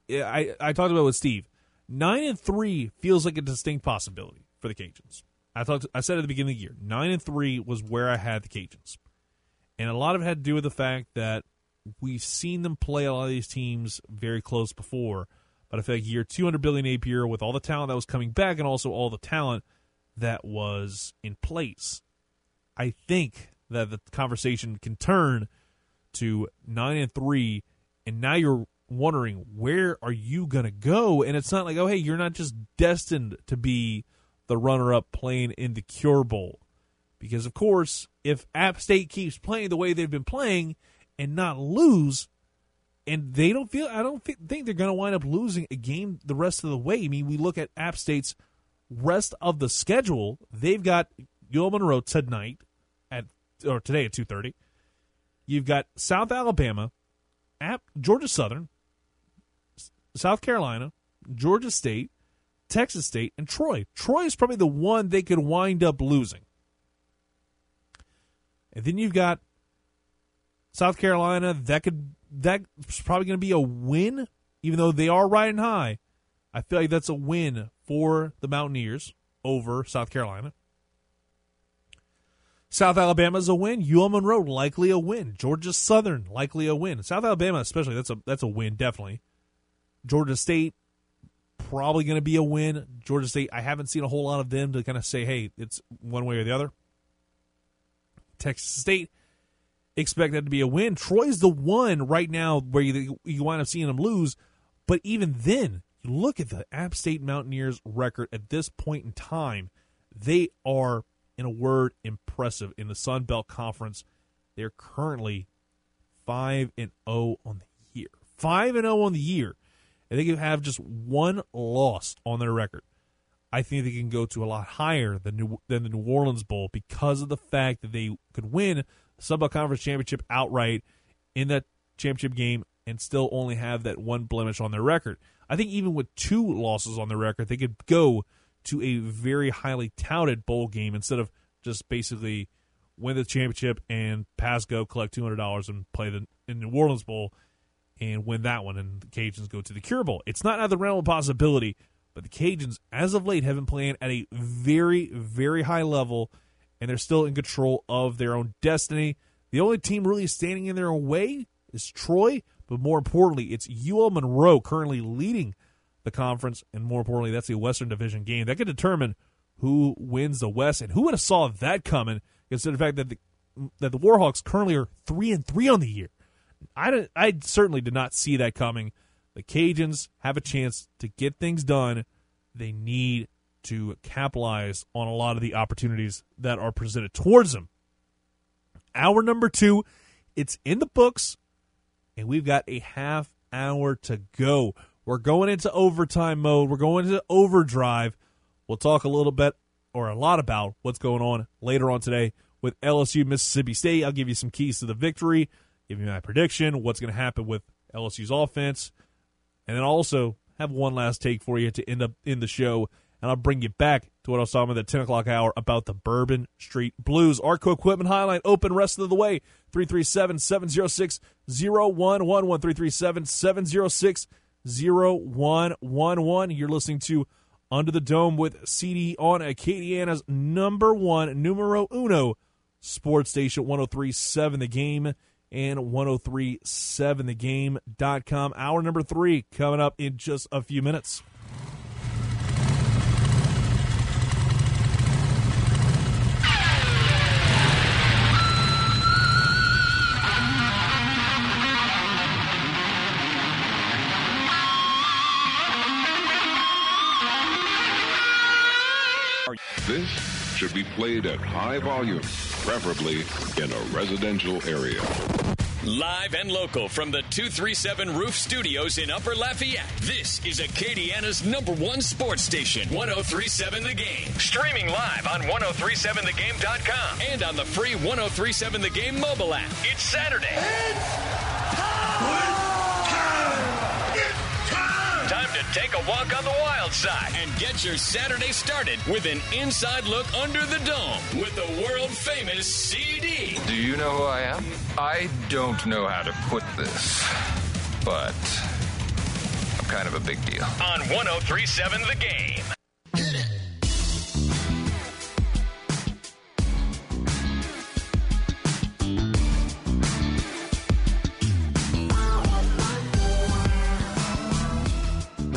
I, I talked about it with Steve. Nine and three feels like a distinct possibility for the Cajuns. I thought I said at the beginning of the year, nine and three was where I had the Cajuns, and a lot of it had to do with the fact that we've seen them play a lot of these teams very close before. But I feel like year two under year with all the talent that was coming back and also all the talent that was in place, I think that the conversation can turn to nine and three, and now you're wondering where are you going to go? And it's not like, oh, hey, you're not just destined to be the runner up playing in the Cure Bowl. Because, of course, if App State keeps playing the way they've been playing and not lose, and they don't feel, I don't think, they're going to wind up losing a game the rest of the way. I mean, we look at App State's rest of the schedule. They've got UL Monroe tonight at, or today at 2.30. You've got South Alabama, App, Georgia Southern, South Carolina, Georgia State, Texas State, and Troy. Troy is probably the one they could wind up losing. And then you've got South Carolina. That could that's probably going to be a win, even though they are riding high. I feel like that's a win for the Mountaineers over South Carolina. South Alabama is a win. UL Monroe likely a win. Georgia Southern likely a win. South Alabama especially that's a that's a win definitely. Georgia State probably going to be a win. Georgia State I haven't seen a whole lot of them to kind of say hey it's one way or the other. Texas State expect that to be a win. Troy's the one right now where you you wind up seeing them lose, but even then you look at the App State Mountaineers record at this point in time, they are in a word, impressive in the Sun Belt Conference. They're currently five and zero oh on the year. Five and zero oh on the year, and they can have just one loss on their record. I think they can go to a lot higher than New, than the New Orleans Bowl because of the fact that they could win Belt Conference championship outright in that championship game and still only have that one blemish on their record. I think even with two losses on their record, they could go to a very highly touted bowl game instead of just basically win the championship and pass go, collect two hundred dollars, and play the in New Orleans Bowl and win that one, and the Cajuns go to the Cure Bowl. It's not out of the realm of possibility, but the Cajuns, as of late, have been playing at a very, very high level, and they're still in control of their own destiny. The only team really standing in their way is Troy, but more importantly, it's UL Monroe currently leading the conference, and more importantly, that's a Western Division game that could determine who wins the West. And who would have saw that coming? Considering the fact that the that the Warhawks currently are three and three on the year. I I certainly did not see that coming. The Cajuns have a chance to get things done. They need to capitalize on a lot of the opportunities that are presented towards them. Hour number two, it's in the books, and we've got a half hour to go. We're going into overtime mode. We're going into overdrive. We'll talk a little bit or a lot about what's going on later on today with LSU Mississippi State. I'll give you some keys to the victory, give you my prediction, what's going to happen with LSU's offense, and then also have one last take for you to end up in the show. And I'll bring you back to what I was talking about at the 10 o'clock hour about the Bourbon Street Blues. Arco Equipment Highline open rest of the way. 337 706 0111. 337 706 0111. You're listening to Under the Dome with CD on Acadiana's number one, numero uno sports station 1037 The Game and 1037thegame.com. Hour number three coming up in just a few minutes. This should be played at high volume, preferably in a residential area. Live and local from the 237 Roof Studios in Upper Lafayette, this is Acadiana's number one sports station, 1037 The Game. Streaming live on 1037thegame.com and on the free 1037 The Game mobile app. It's Saturday. It's time! Take a walk on the wild side and get your Saturday started with an inside look under the dome with the world famous CD. Do you know who I am? I don't know how to put this, but I'm kind of a big deal. On 1037 The Game.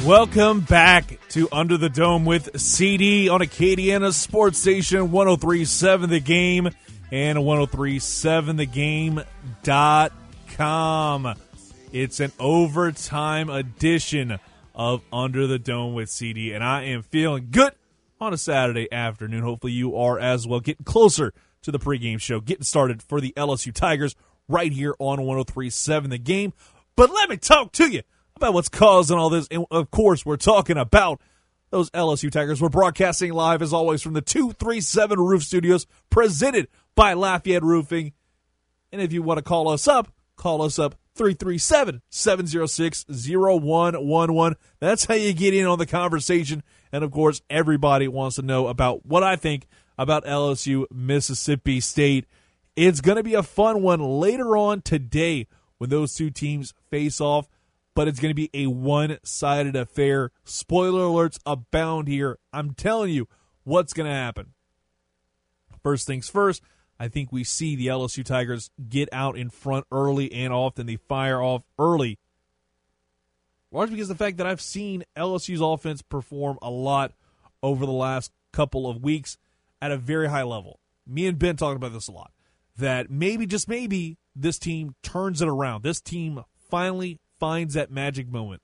Welcome back to Under the Dome with CD on Acadiana Sports Station 1037 The Game and 1037thegame.com. It's an overtime edition of Under the Dome with CD, and I am feeling good on a Saturday afternoon. Hopefully, you are as well. Getting closer to the pregame show, getting started for the LSU Tigers right here on 1037 The Game. But let me talk to you about what's causing all this. And of course, we're talking about those LSU Tigers. We're broadcasting live, as always, from the 237 Roof Studios, presented by Lafayette Roofing. And if you want to call us up, call us up 337 706 0111. That's how you get in on the conversation. And of course, everybody wants to know about what I think about LSU Mississippi State. It's going to be a fun one later on today when those two teams face off but it's going to be a one sided affair. Spoiler alerts abound here. I'm telling you what's going to happen. First things first, I think we see the LSU Tigers get out in front early and often. They fire off early. Largely because of the fact that I've seen LSU's offense perform a lot over the last couple of weeks at a very high level. Me and Ben talked about this a lot. That maybe, just maybe, this team turns it around. This team finally finds that magic moment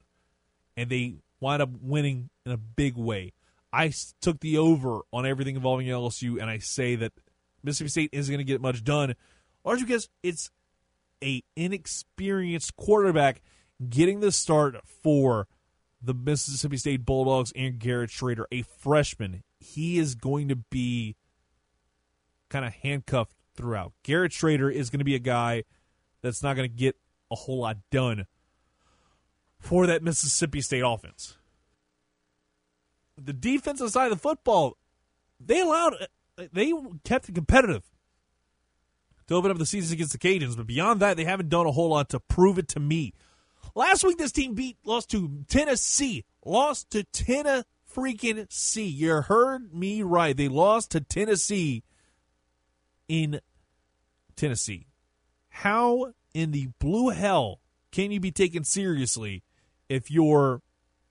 and they wind up winning in a big way. I took the over on everything involving LSU, and I say that Mississippi State isn't going to get much done, largely because it's a inexperienced quarterback getting the start for the Mississippi State Bulldogs and Garrett Shrader, a freshman. He is going to be kind of handcuffed throughout. Garrett Shrader is going to be a guy that's not going to get a whole lot done for that Mississippi State offense. The defensive side of the football, they allowed, they kept it competitive to open up the season against the Cajuns, but beyond that, they haven't done a whole lot to prove it to me. Last week, this team beat, lost to Tennessee, lost to Tennessee freaking C. You heard me right. They lost to Tennessee in Tennessee. How in the blue hell can you be taken seriously if you're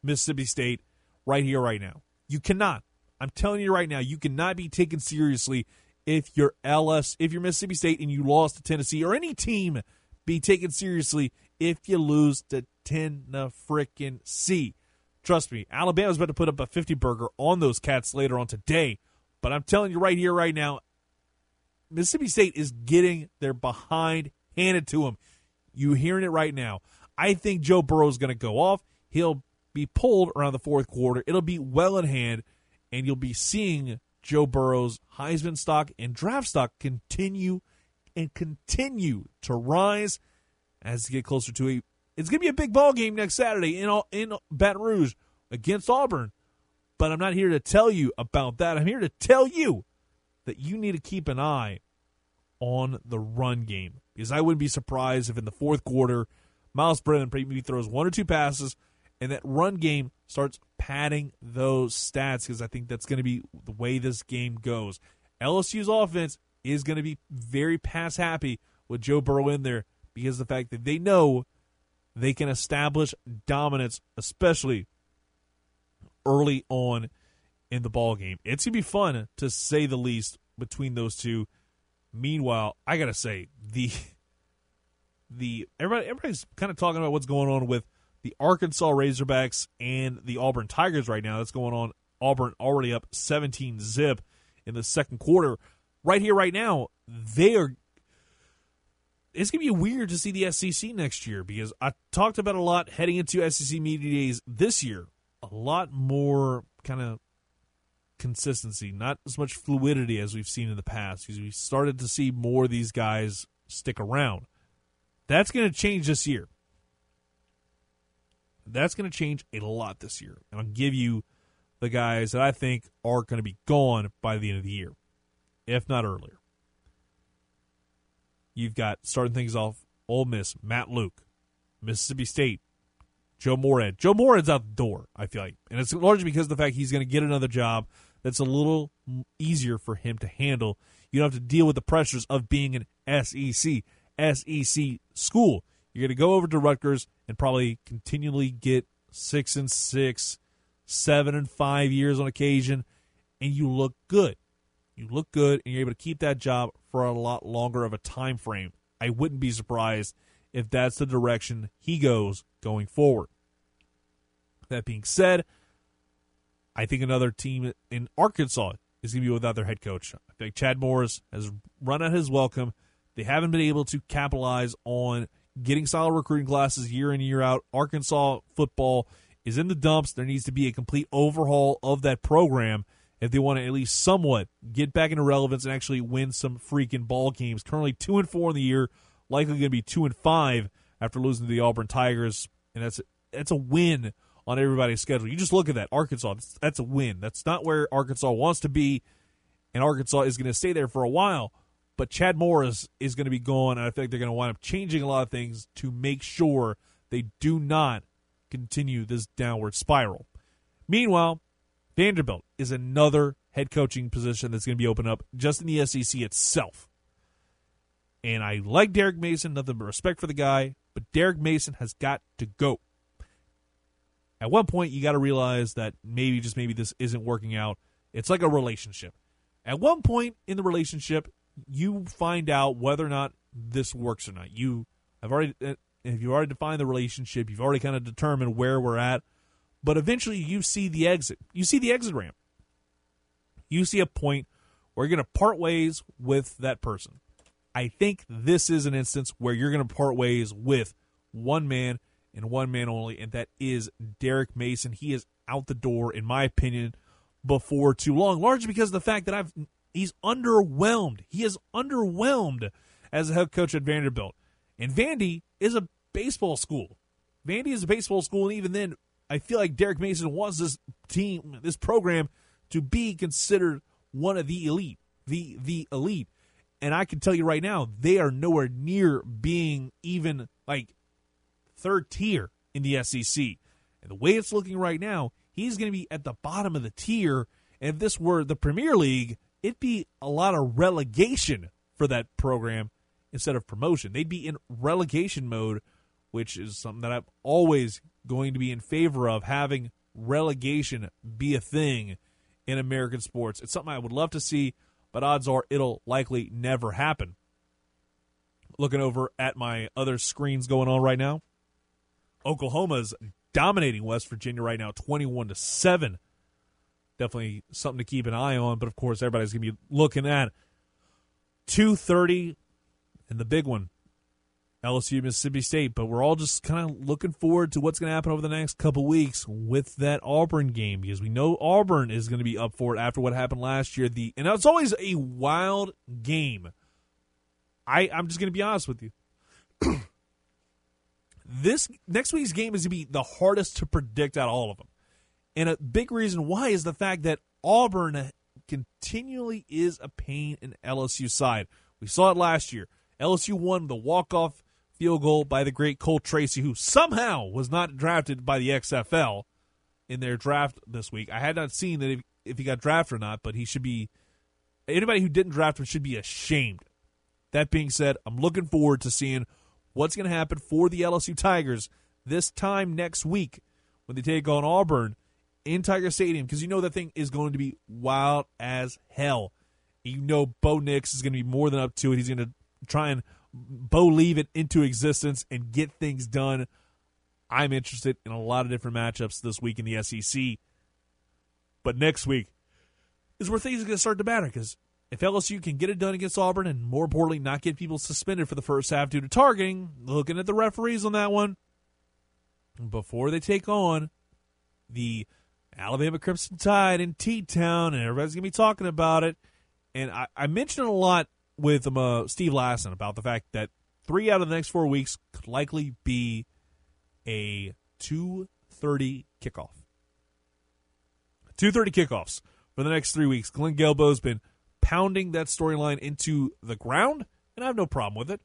Mississippi State right here, right now. You cannot. I'm telling you right now, you cannot be taken seriously if you're LS, if you're Mississippi State and you lost to Tennessee, or any team be taken seriously if you lose to Tennessee. C. Trust me, Alabama's about to put up a 50 burger on those cats later on today. But I'm telling you right here, right now, Mississippi State is getting their behind handed to them. You hearing it right now. I think Joe Burrow is going to go off. He'll be pulled around the fourth quarter. It'll be well in hand, and you'll be seeing Joe Burrow's Heisman stock and draft stock continue and continue to rise as you get closer to a. It's going to be a big ball game next Saturday in all, in Baton Rouge against Auburn. But I'm not here to tell you about that. I'm here to tell you that you need to keep an eye on the run game because I wouldn't be surprised if in the fourth quarter Myles Brennan maybe throws one or two passes, and that run game starts padding those stats because I think that's going to be the way this game goes. LSU's offense is going to be very pass happy with Joe Burrow in there because of the fact that they know they can establish dominance, especially early on in the ball game. It's gonna be fun to say the least between those two. Meanwhile, I gotta say the the everybody everybody's kind of talking about what's going on with the Arkansas Razorbacks and the Auburn Tigers right now. That's going on. Auburn already up 17 zip in the second quarter. Right here, right now, they are. It's gonna be weird to see the SEC next year because I talked about a lot heading into SEC media days this year. A lot more kind of consistency, not as much fluidity as we've seen in the past because we started to see more of these guys stick around. That's going to change this year. That's going to change a lot this year. And I'll give you the guys that I think are going to be gone by the end of the year, if not earlier. You've got starting things off Ole Miss, Matt Luke, Mississippi State, Joe Moorhead. Joe Moorhead's out the door, I feel like. And it's largely because of the fact he's going to get another job that's a little easier for him to handle. You don't have to deal with the pressures of being an SEC, SEC school. You're going to go over to Rutgers and probably continually get six and six, seven and five years on occasion, and you look good. You look good, and you're able to keep that job for a lot longer of a time frame. I wouldn't be surprised if that's the direction he goes going forward. That being said, I think another team in Arkansas is going to be without their head coach. I think Chad Morris has run out his welcome. They haven't been able to capitalize on getting solid recruiting classes year in year out. Arkansas football is in the dumps. There needs to be a complete overhaul of that program if they want to at least somewhat get back into relevance and actually win some freaking ball games. Currently two and four in the year, likely going to be two and five after losing to the Auburn Tigers, and that's that's a win on everybody's schedule. You just look at that Arkansas. That's a win. That's not where Arkansas wants to be, and Arkansas is going to stay there for a while. But Chad Morris is going to be gone, and I think they're going to wind up changing a lot of things to make sure they do not continue this downward spiral. Meanwhile, Vanderbilt is another head coaching position that's going to be open up just in the SEC itself. And I like Derek Mason, nothing but respect for the guy, but Derek Mason has got to go. At one point, you got to realize that maybe, just maybe, this isn't working out. It's like a relationship. At one point in the relationship, you find out whether or not this works or not. You have already, uh, if you've already defined the relationship, you've already kind of determined where we're at. But eventually, you see the exit. You see the exit ramp. You see a point where you're going to part ways with that person. I think this is an instance where you're going to part ways with one man and one man only, and that is Derek Mason. He is out the door, in my opinion, before too long, largely because of the fact that I've he's underwhelmed. He is underwhelmed as a head coach at Vanderbilt. And Vandy is a baseball school. Vandy is a baseball school, and even then, I feel like Derek Mason wants this team, this program, to be considered one of the elite, the the elite. And I can tell you right now, they are nowhere near being even like third tier in the SEC. And the way it's looking right now, he's going to be at the bottom of the tier. And if this were the Premier League, it'd be a lot of relegation for that program instead of promotion. They'd be in relegation mode, which is something that I'm always going to be in favor of having relegation be a thing in American sports. It's something I would love to see, but odds are it'll likely never happen. Looking over at my other screens going on right now, Oklahoma's dominating West Virginia right now, 21 to 7. Definitely something to keep an eye on, but of course everybody's going to be looking at 2:30 and the big one, LSU Mississippi State, but we're all just kind of looking forward to what's going to happen over the next couple weeks with that Auburn game because we know Auburn is going to be up for it after what happened last year. The and it's always a wild game. I I'm just going to be honest with you. this next week's game is going to be the hardest to predict out of all of them. And a big reason why is the fact that Auburn continually is a pain in LSU side. We saw it last year. LSU won the walk-off field goal by the great Cole Tracy, who somehow was not drafted by the XFL in their draft this week. I had not seen that if, if he got drafted or not, but he should be. Anybody who didn't draft him should be ashamed. That being said, I'm looking forward to seeing what's going to happen for the LSU Tigers this time next week when they take on Auburn in Tiger Stadium because you know that thing is going to be wild as hell. You know Bo Nix is going to be more than up to it. He's going to try and Bo leave it into existence and get things done. I'm interested in a lot of different matchups this week in the SEC. But next week is where things are going to start to matter because if LSU can get it done against Auburn and more importantly, not get people suspended for the first half due to targeting, looking at the referees on that one, before they take on the Alabama Crimson Tide in T Town, and everybody's to be talking about it. And I, I mentioned a lot with um, uh, Steve Lassan about the fact that three out of the next four weeks could likely be a 2.30 kickoff. 2.30 kickoffs for the next three weeks. Glenn Guilbeau's been pounding that storyline into the ground, and I have no problem with it.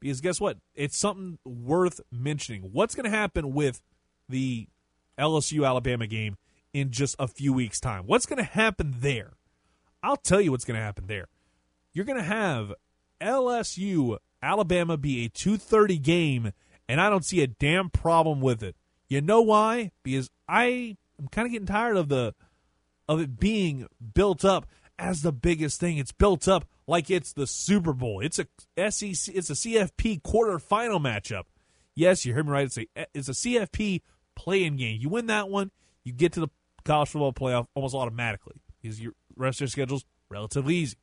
Because guess what? It's something worth mentioning. What's going to happen with the LSU Alabama game in just a few weeks' time. What's going to happen there? I'll tell you what's going to happen there. You're going to have LSU Alabama be a 2:30 game and I don't see a damn problem with it. You know why? Because I am kind of getting tired of the of it being built up as the biggest thing. It's built up like it's the Super Bowl. It's a SEC it's a CFP quarterfinal matchup. Yes, you heard me right. It's a it's a CFP play-in game. You win that one, you get to the college football playoff almost automatically because your rest of your schedule's relatively easy.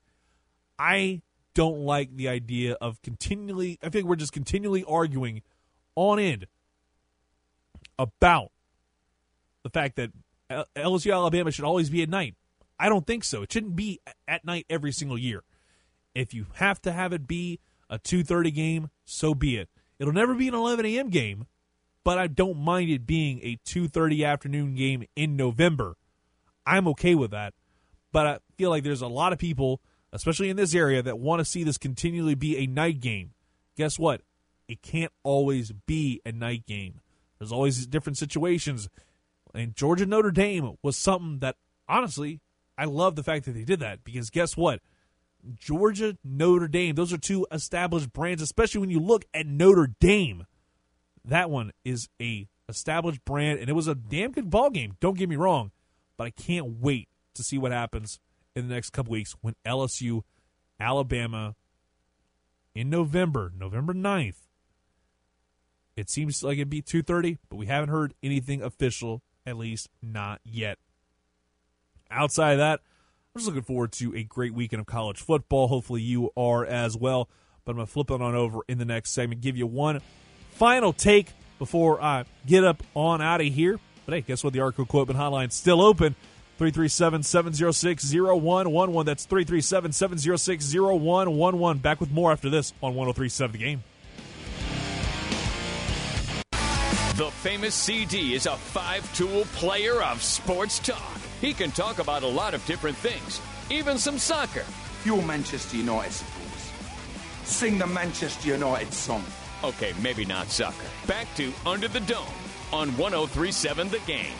I don't like the idea of continually. I think we're just continually arguing on end about the fact that LSU Alabama should always be at night. I don't think so. It shouldn't be at night every single year. If you have to have it be a 2:30 game, so be it. It'll never be an 11 a.m. game, but I don't mind it being a 2:30 afternoon game in November. I'm okay with that. But I feel like there's a lot of people, especially in this area, that want to see this continually be a night game. Guess what? It can't always be a night game. There's always different situations. And Georgia Notre Dame was something that honestly, I love the fact that they did that because guess what? Georgia Notre Dame, those are two established brands, especially when you look at Notre Dame. That one is a established brand and it was a damn good ball game. Don't get me wrong, but I can't wait to see what happens in the next couple weeks when LSU Alabama in November, November 9th. It seems like it'd be 2:30, but we haven't heard anything official, at least not yet. Outside of that, I'm just looking forward to a great weekend of college football. Hopefully you are as well. But I'm to flip it on over in the next segment, give you one final take before I get up on out of here. But hey, guess what? The Arco Equipment Hotline's still open. 337 706 0111. That's 337 706 0111. Back with more after this on 1037 The Game. The famous CD is a five tool player of sports talk. He can talk about a lot of different things, even some soccer. You're Manchester United supporters. Sing the Manchester United song. Okay, maybe not soccer. Back to Under the Dome on 1037 The Game.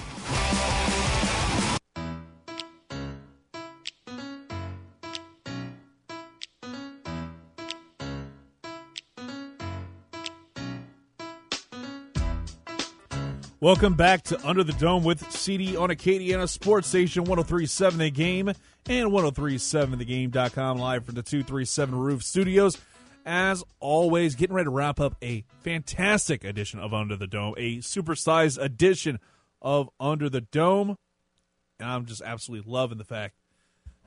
Welcome back to Under the Dome with CD on Acadiana Sports Station 1037 The Game and 1037thegame.com live from the 237 Roof Studios. As always, getting ready to wrap up a fantastic edition of Under the Dome, a supersized edition of Under the Dome. And I'm just absolutely loving the fact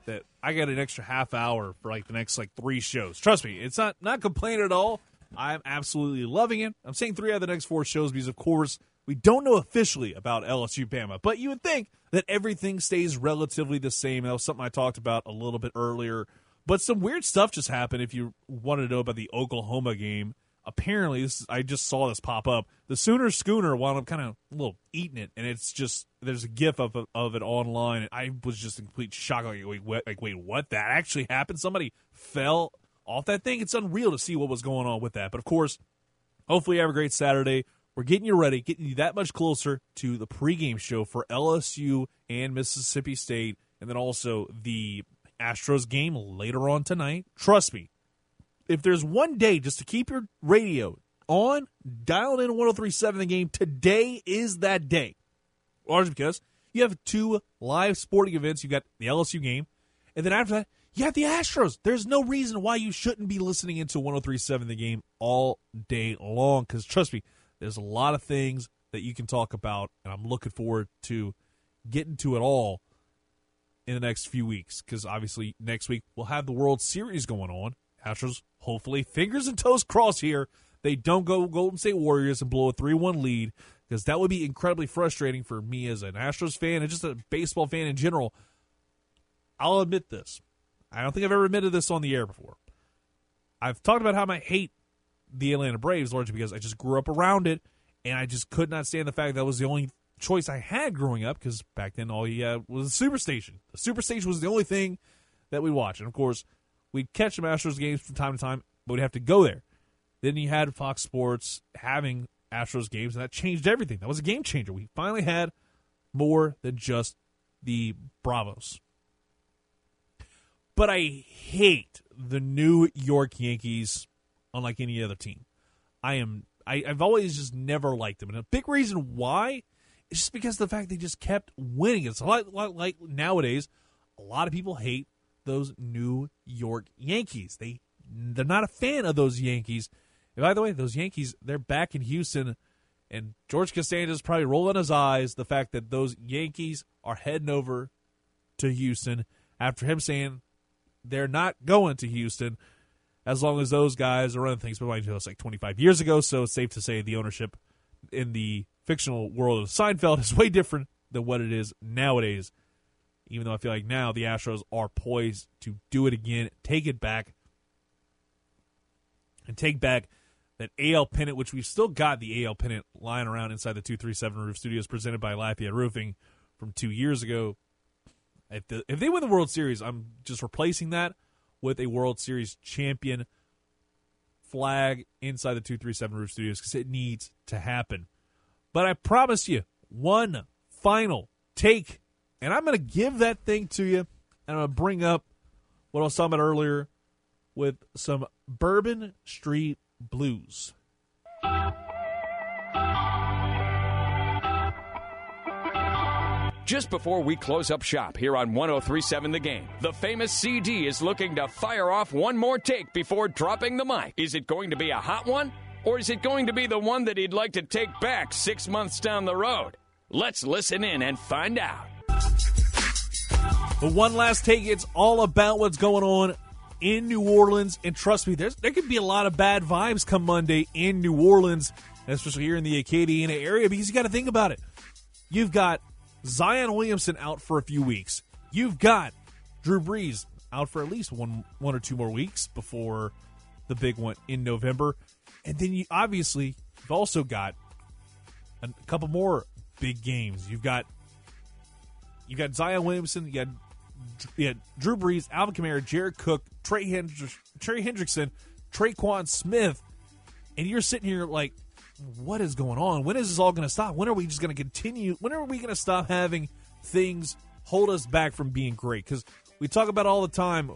that I got an extra half hour for like the next like three shows. Trust me, it's not not complaining at all. I'm absolutely loving it. I'm saying three out of the next four shows because, of course, we don't know officially about LSU Bama, but you would think that everything stays relatively the same. That was something I talked about a little bit earlier. But some weird stuff just happened. If you want to know about the Oklahoma game, apparently this, I just saw this pop up. The Sooner Schooner wound up kind of a little eating it, and it's just there's a GIF of of it online. And I was just in complete shock. Like wait, what, like wait, what? That actually happened? Somebody fell off that thing. It's unreal to see what was going on with that. But of course, hopefully you have a great Saturday. We're getting you ready, getting you that much closer to the pregame show for LSU and Mississippi State, and then also the Astros game later on tonight. Trust me, if there's one day just to keep your radio on, dialed in 1037 the game, today is that day. Largely because you have two live sporting events. You've got the LSU game, and then after that, you have the Astros. There's no reason why you shouldn't be listening into 1037 the game all day long, because trust me, there's a lot of things that you can talk about, and I'm looking forward to getting to it all in the next few weeks. Because obviously, next week we'll have the World Series going on. Astros, hopefully, fingers and toes crossed here. They don't go Golden State Warriors and blow a 3 1 lead because that would be incredibly frustrating for me as an Astros fan and just a baseball fan in general. I'll admit this. I don't think I've ever admitted this on the air before. I've talked about how I hate the Atlanta Braves largely because I just grew up around it, and I just could not stand the fact that was the only choice I had growing up because back then all you had was the Superstation. The Superstation was the only thing that we'd watch, and of course we'd catch the Astros games from time to time, but we'd have to go there. Then you had Fox Sports having Astros games, and that changed everything. That was a game changer. We finally had more than just the Bravos. But I hate the New York Yankees unlike any other team. I am I, I've always just never liked them. And a big reason why is just because of the fact they just kept winning. It's a lot, lot like nowadays, a lot of people hate those New York Yankees. They they're not a fan of those Yankees. And by the way, those Yankees, they're back in Houston and George Costanza is probably rolling his eyes the fact that those Yankees are heading over to Houston after him saying they're not going to Houston as long as those guys are running things. But mind you, it's like 25 years ago, so it's safe to say the ownership in the fictional world of Seinfeld is way different than what it is nowadays. Even though I feel like now the Astros are poised to do it again, take it back, and take back that AL pennant, which we've still got the AL pennant lying around inside the 237 Roof Studios presented by Lafayette Roofing from two years ago. If, the, if they win the World Series, I'm just replacing that with a World Series champion flag inside the 237 Roof Studios because it needs to happen. But I promise you, one final take, and I'm going to give that thing to you, and I'm going to bring up what I was talking about earlier with some Bourbon Street Blues. Just before we close up shop here on 1037 The Game, the famous CD is looking to fire off one more take before dropping the mic. Is it going to be a hot one? Or is it going to be the one that he'd like to take back six months down the road? Let's listen in and find out. The one last take, it's all about what's going on in New Orleans. And trust me, there's, there could be a lot of bad vibes come Monday in New Orleans, especially here in the Acadiana area, because you got to think about it. You've got Zion Williamson out for a few weeks. You've got Drew Brees out for at least one one or two more weeks before the big one in November. And then you obviously you've also got a couple more big games. You've got you got Zion Williamson, you got, Drew Brees, Alvin Kamara, Jared Cook, Trey, Hendri- Trey Hendrickson, Tre'Quan Smith, and you're sitting here like, what is going on? When is this all going to stop? When are we just going to continue? When are we going to stop having things hold us back from being great? Because we talk about all the time.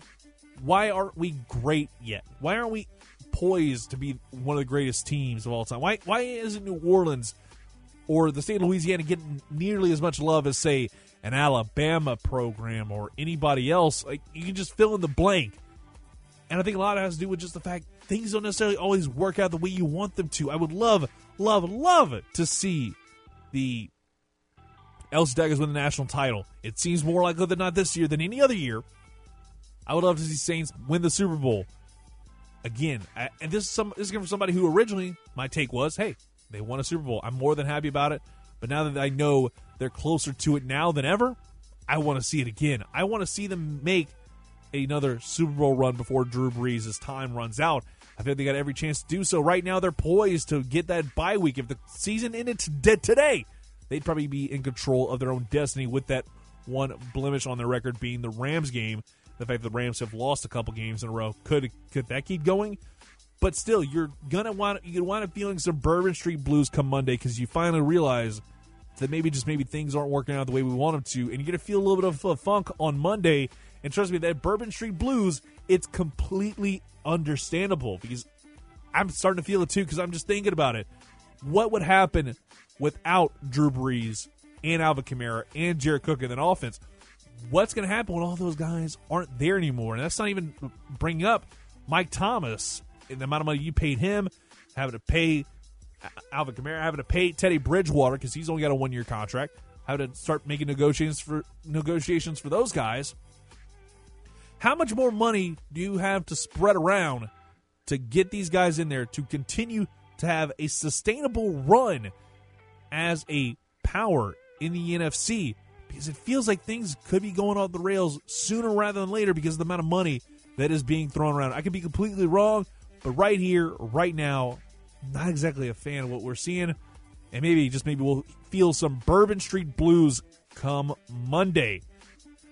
Why aren't we great yet? Why aren't we poised to be one of the greatest teams of all time? Why why isn't New Orleans or the state of Louisiana getting nearly as much love as say an Alabama program or anybody else? Like you can just fill in the blank. And I think a lot has to do with just the fact things don't necessarily always work out the way you want them to. I would love, love, love to see the El Daggers win the national title. It seems more likely than not this year than any other year. I would love to see Saints win the Super Bowl again. I, and this is some this is from somebody who originally my take was, hey, they won a Super Bowl. I'm more than happy about it. But now that I know they're closer to it now than ever, I want to see it again. I want to see them make another Super Bowl run before Drew Brees' time runs out. I think they got every chance to do so. Right now, they're poised to get that bye week. If the season ended today, they'd probably be in control of their own destiny with that one blemish on their record being the Rams game. The fact that the Rams have lost a couple games in a row could could that keep going? But still, you're gonna want you wind up feeling some Bourbon Street blues come Monday because you finally realize that maybe just maybe things aren't working out the way we want them to, and you're gonna feel a little bit of a funk on Monday. And trust me, that Bourbon Street blues, it's completely understandable because I'm starting to feel it too because I'm just thinking about it. What would happen without Drew Brees and Alvin Kamara and Jared Cook in an offense? What's going to happen when all those guys aren't there anymore? And that's not even bringing up Mike Thomas and the amount of money you paid him, having to pay uh, Alvin Kamara, having to pay Teddy Bridgewater because he's only got a one year contract, having to start making negotiations for negotiations for those guys. How much more money do you have to spread around to get these guys in there to continue to have a sustainable run as a power in the NFC? Because it feels like things could be going off the rails sooner rather than later because of the amount of money that is being thrown around. I could be completely wrong, but right here, right now, not exactly a fan of what we're seeing. And maybe, just maybe, we'll feel some Bourbon Street blues come Monday.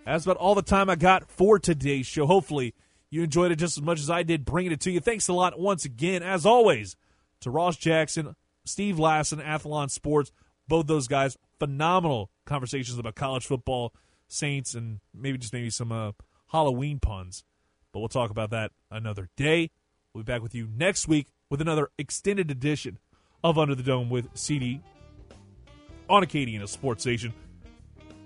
That's about all the time I got for today's show. Hopefully, you enjoyed it just as much as I did bringing it to you. Thanks a lot once again, as always, to Ross Jackson Steve Lassan, Athlon Sports. Both those guys, phenomenal conversations about college football, Saints, and maybe just maybe some uh, Halloween puns. But we'll talk about that another day. We'll be back with you next week with another extended edition of Under the Dome with CD on Acadiana Sports Station.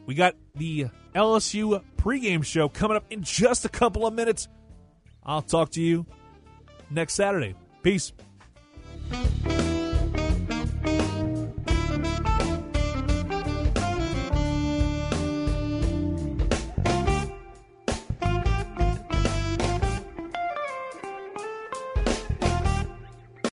We got the LSU pregame show coming up in just a couple of minutes. I'll talk to you next Saturday. Peace.